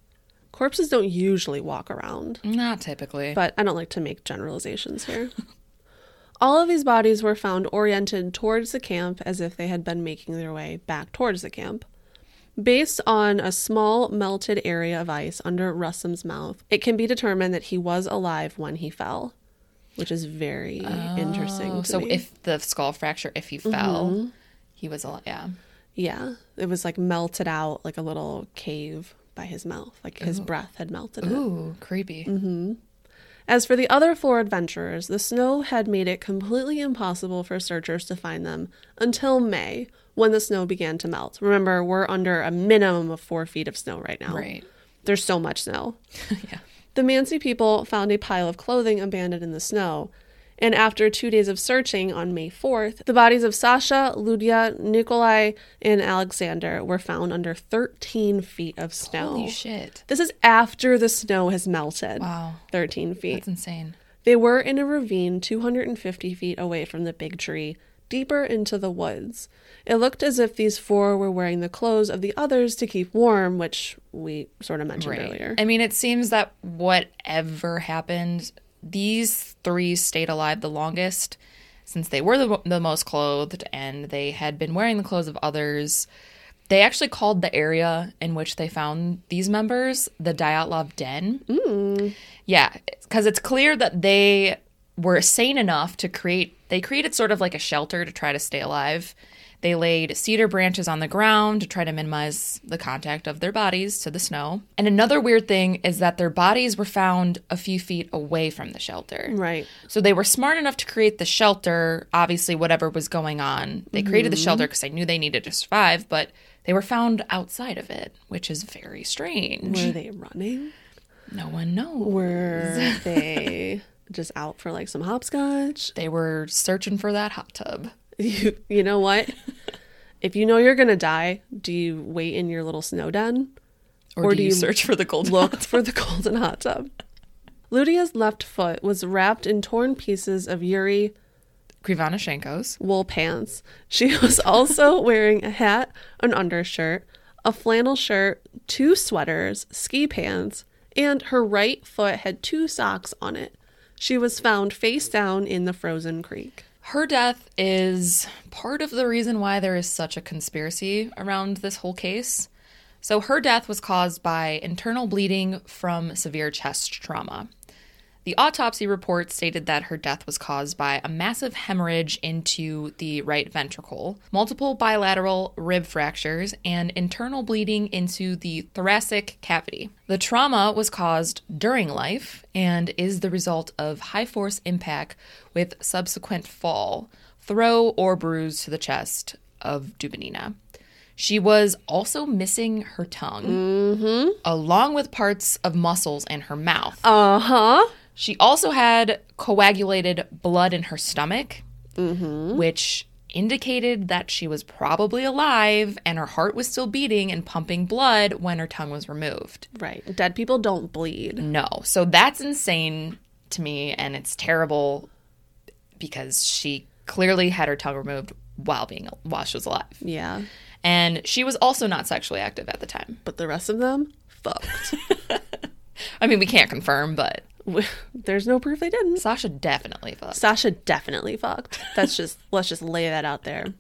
Corpses don't usually walk around, Not typically. but I don't like to make generalizations here. *laughs* All of these bodies were found oriented towards the camp as if they had been making their way back towards the camp. Based on a small melted area of ice under Rustum's mouth, it can be determined that he was alive when he fell, which is very oh, interesting. Oh, To so me. if the skull fracture, if he fell, mm-hmm. he was alive. Yeah. Yeah, it was like melted out like a little cave by his mouth. Like his breath had melted it. Ooh, creepy. Mm-hmm. As for the other four adventurers, the snow had made it completely impossible for searchers to find them until May, when the snow began to melt. Remember, we're under a minimum of four feet of snow right now. Right. There's so much snow. *laughs* yeah. The Mansi people found a pile of clothing abandoned in the snow. And after two days of searching on May 4th, the bodies of Sasha, Ludia, Nikolai, and Alexander were found under 13 feet of snow. Holy shit. This is after the snow has melted. Wow. 13 feet. That's insane. They were in a ravine 250 feet away from the big tree, deeper into the woods. It looked as if these four were wearing the clothes of the others to keep warm, which we sort of mentioned earlier. I mean, it seems that whatever happened, these three stayed alive the longest since they were the, the most clothed and they had been wearing the clothes of others. They actually called the area in which they found these members the Dyatlov Den. Mm. Yeah, because it's clear that they were sane enough to create, they created sort of like a shelter to try to stay alive. They laid cedar branches on the ground to try to minimize the contact of their bodies to the snow. And another weird thing is that their bodies were found a few feet away from the shelter. Right. So they were smart enough to create the shelter, obviously, whatever was going on. They created the mm-hmm. shelter because they knew they needed to survive, but they were found outside of it, which is very strange. Were they running? no one knows. Were *laughs* they just out for like some hopscotch? They were searching for that hot tub. You, *laughs* you know what? if you know you're going to die, do you wait in your little snow den? Or, Or do, do you, you search for the golden look hot tub? for the golden hot tub. Ludia's left foot was wrapped in torn pieces of Yuri Krivonishenko's? wool pants. She *laughs* was also wearing a hat, an undershirt, a flannel shirt, two sweaters, ski pants, and her right foot had two socks on it. She was found face down in the frozen creek. Her death is part of the reason why there is such a conspiracy around this whole case. So, her death was caused by internal bleeding from severe chest trauma. The autopsy report stated that her death was caused by a massive hemorrhage into the right ventricle, multiple bilateral rib fractures, and internal bleeding into the thoracic cavity. The trauma was caused during life and is the result of high force impact with subsequent fall, throw, or bruise to the chest of Dubinina. She was also missing her tongue, along with parts of muscles in her mouth. Uh huh. She also had coagulated blood in her stomach, mm-hmm. which indicated that she was probably alive and her heart was still beating and pumping blood when her tongue was removed. Right. Dead people don't bleed. No. So that's insane to me and it's terrible because she clearly had her tongue removed while being while she was alive. Yeah. And she was also not sexually active at the time. But the rest of them, fucked. *laughs* I mean, we can't confirm, but *laughs* There's no proof they didn't. Sasha definitely fucked. Sasha definitely fucked. That's just *laughs* let's just lay that out there.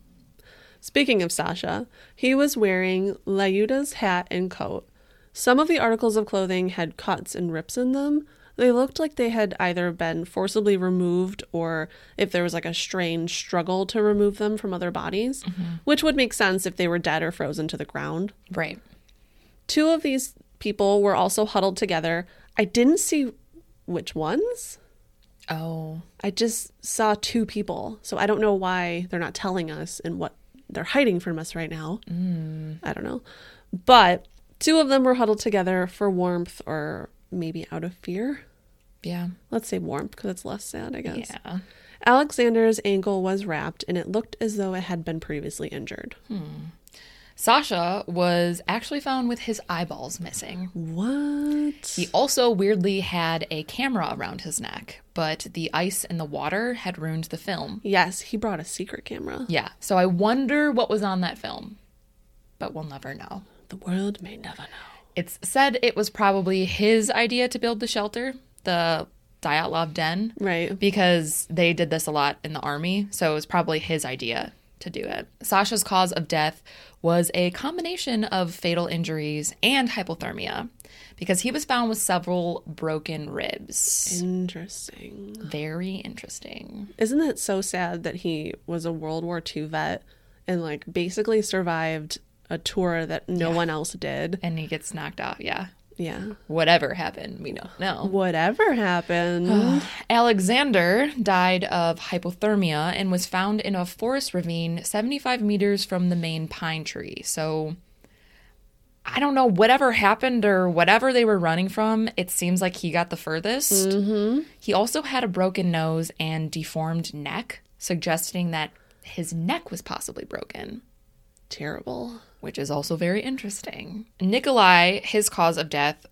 Speaking of Sasha, he was wearing Layuda's hat and coat. Some of the articles of clothing had cuts and rips in them. They looked like they had either been forcibly removed or if there was like a strange struggle to remove them from other bodies, mm-hmm. which would make sense if they were dead or frozen to the ground. Right. Two of these people were also huddled together. I didn't see which ones. Oh. I just saw two people, so I don't know why they're not telling us and what they're hiding from us right now. Mm. I don't know. But two of them were huddled together for warmth or maybe out of fear. Yeah. Let's say warmth because it's less sad, I guess. Yeah. Alexander's ankle was wrapped and it looked as though it had been previously injured. Hmm. Sasha was actually found with his eyeballs missing. What? He also weirdly had a camera around his neck, but the ice and the water had ruined the film. yes, he brought a secret camera. Yeah, so I wonder what was on that film, but we'll never know. The world may never know. It's said it was probably his idea to build the shelter, the Dyatlov Den, Right. because they did this a lot in the army, so it was probably his idea to do it. Sasha's cause of death was a combination of fatal injuries and hypothermia because he was found with several broken ribs. Interesting. Very interesting. Isn't it so sad that he was a World War II vet and like basically survived a tour that no one else did? And he gets knocked out. Yeah. Yeah. Whatever happened, we don't know. Whatever happened. *sighs* Alexander died of hypothermia and was found in a forest ravine 75 meters from the main pine tree. So I don't know, whatever happened or whatever they were running from, it seems like he got the furthest. Mm-hmm. He also had a broken nose and deformed neck, suggesting that his neck was possibly broken Terrible. Which is also very interesting. Nikolai, his cause of death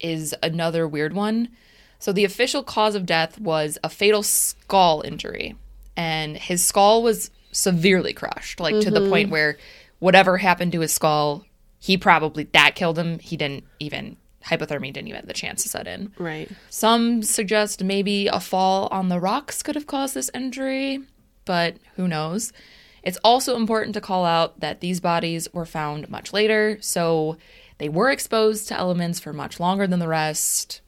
is another weird one. So the official cause of death was a fatal skull injury, and his skull was severely crushed, like to the mm-hmm. point where whatever happened to his skull, he probably that killed him. He didn't even hypothermia didn't even have the chance to set in. Right. Some suggest maybe a fall on the rocks could have caused this injury, but who knows? It's also important to call out that these bodies were found much later, so they were exposed to elements for much longer than the rest,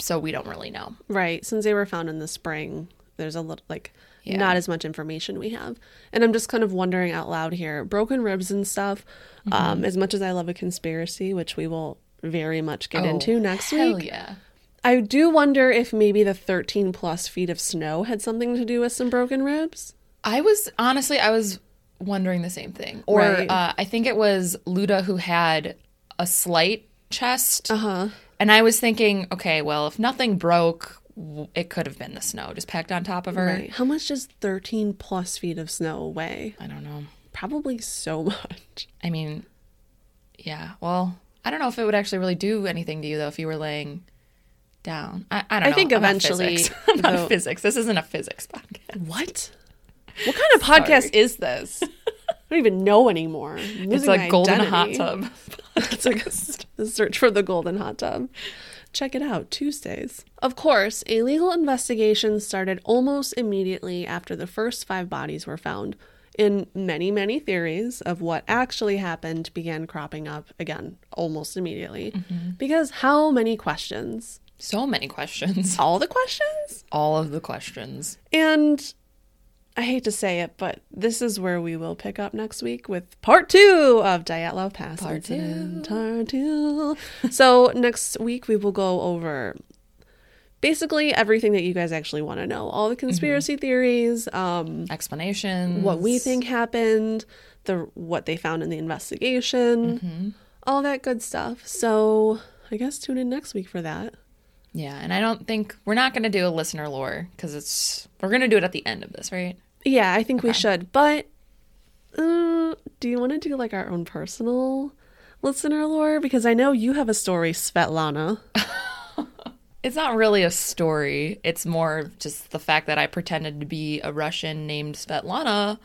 so we don't really know. Right. Since they were found in the spring, there's a little like Yeah. not as much information we have. And I'm just kind of wondering out loud here broken ribs and stuff. Mm-hmm. Um, as much as I love a conspiracy, which we will very much get into next Oh, Hell week, yeah. I do wonder if maybe the 13 plus feet of snow had something to do with some broken ribs. I was honestly, I was wondering the same thing. Or Right. uh, I think it was Luda who had a slight chest. Uh huh. And I was thinking, okay, well, if nothing broke, it could have been the snow just packed on top of her. Right. How much does 13 plus feet of snow weigh? I don't know. Probably so *laughs* much. I mean, yeah. Well, I don't know if it would actually really do anything to you though if you were laying down. I, I don't I know. think I'm not eventually, physics. *laughs* I'm not though- physics. This isn't a physics *laughs* podcast. What? What kind of podcast is this? *laughs* I don't even know anymore. *laughs* It's like golden hot tub. It's like a search for the golden hot tub. Check it out Tuesdays. Of course, a legal investigation started almost immediately after the first five bodies were found. And many, many theories of what actually happened began cropping up again almost immediately. Mm-hmm. Because how many questions? So many questions. All the questions? All of the questions. And I hate to say it, but this is where we will pick up next week with part two of Dyatlov Pass. Part two. Part two. so next week we will go over basically everything that you guys actually want to know. All the conspiracy theories, um, Explanations. what we think happened, the what they found in the investigation, all that good stuff. So I guess tune in next week for that. Yeah, and I don't think we're not going to do a listener lore because it's we're going to do it at the end of this, right? Yeah, I think we should. But uh, do you want to do like our own personal listener lore? Because I know you have a story, Svetlana. *laughs* It's not really a story. It's more just the fact that I pretended to be a Russian named Svetlana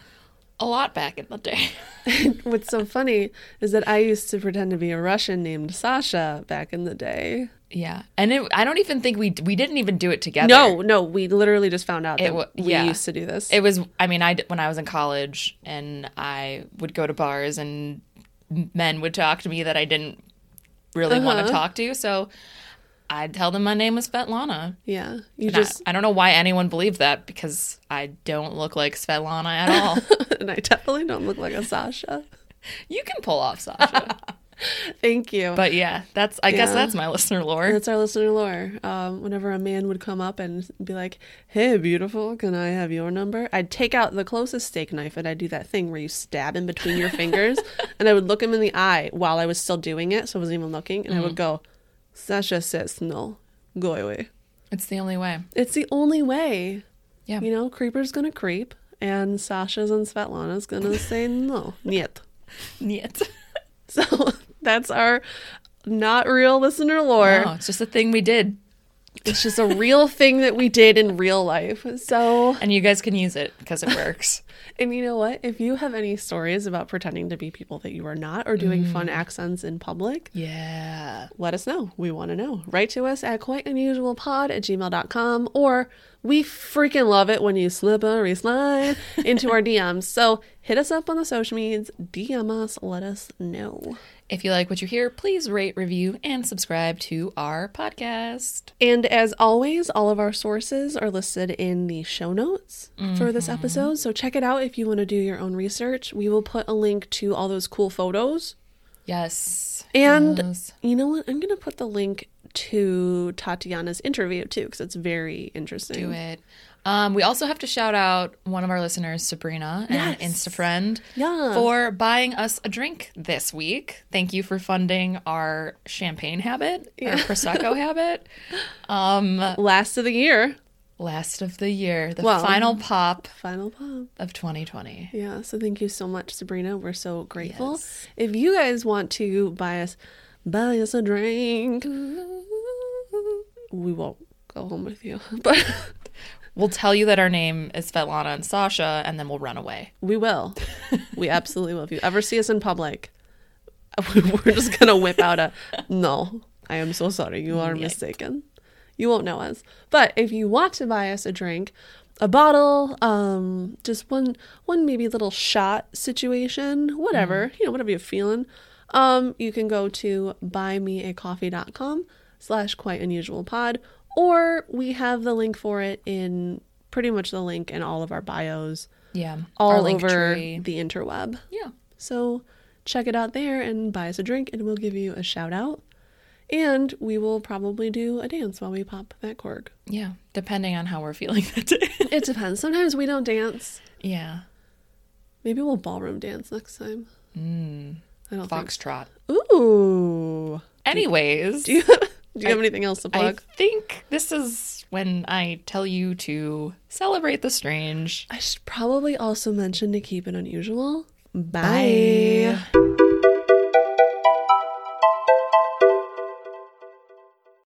a lot back in the day. *laughs* What's so funny is that I used to pretend to be a Russian named Sasha back in the day. Yeah, and it, I don't even think we we didn't even do it together. No, no, we literally just found out It that wa- we yeah. used to do this. It was, I mean, I when I was in college and I would go to bars and men would talk to me that I didn't really want Uh-huh. to talk to. So I'd tell them my name was Svetlana. yeah, you And I- just I, don't know why anyone believed that because I don't look like Svetlana at *laughs* all. and I definitely don't look like a Sasha. you can pull off Sasha. *laughs* *laughs* Thank you. but yeah, that's, I guess that's my listener lore. That's our listener lore. Um, whenever a man would come up and be like, "Hey, beautiful, can I have your number?" I'd take out the closest steak knife and I'd do that thing where you stab in between your fingers, *laughs* and I would look him in the eye while I was still doing it, so I wasn't even looking, and I would go, "Sasha says no, go away." It's the only way. It's the only way. Yeah. You know, creeper's gonna creep, and Sasha's and Svetlana's gonna say no, *laughs* niet. Niet. So that's our not real listener lore. No, it's just a thing we did. It's just a real thing that we did in real life. So, And you guys can use it because it works. *laughs* and you know what? If you have any stories about pretending to be people that you are not or doing Mm. fun accents in public, yeah. let us know. We want to know. Write to us at quiteunusualpod at gmail.com or we freaking love it when you slip a slide into our *laughs* DMs. So hit us up on the social medias, DM us, let us know. If you like what you hear, please rate, review, and subscribe to our podcast. And as always, all of our sources are listed in the show notes for this mm-hmm. episode. So check it out if you want to do your own research. We will put a link to all those cool photos. Yes. And Yes. you know what? I'm going to put the link to Tatiana's interview too, because it's very interesting. do it. Um, we also have to shout out one of our listeners, Sabrina, an Yes. Insta friend, Yeah. for buying us a drink this week. Thank you for funding our champagne habit, our prosecco *laughs* habit. Um, Last of the year, last of the year, the Well- final pop final pop. of 2020. Yeah, so thank you so much, Sabrina. We're so grateful. Yes. If you guys want to buy us buy us a drink, we won't go home with you, *laughs* but We'll tell you that our name is Svetlana and Sasha, and then we'll run away. we will. *laughs* we absolutely will. If you ever see us in public, *laughs* we're just gonna whip out a no. I am so sorry. You are mistaken. You won't know us. But if you want to buy us a drink, a bottle, um, just one one maybe little shot situation, whatever, you know, whatever you're feeling, um, you can go to buymeacoffee.com slash quite unusual pod, or we have the link for it in pretty much the link in all of our bios Yeah. all over tree. the interweb. Yeah. So check it out there and buy us a drink, and we'll give you a shout out. And we will probably do a dance while we pop that cork. Yeah. Depending on how we're feeling *laughs* that day. It depends. Sometimes we don't dance. yeah. Maybe we'll ballroom dance next time. Mm. I don't Foxtrot. think. Ooh. Anyways. Do you do you have anything else to plug? I think this is when I tell you to celebrate the strange. I should probably also mention to keep it unusual. Bye. Bye.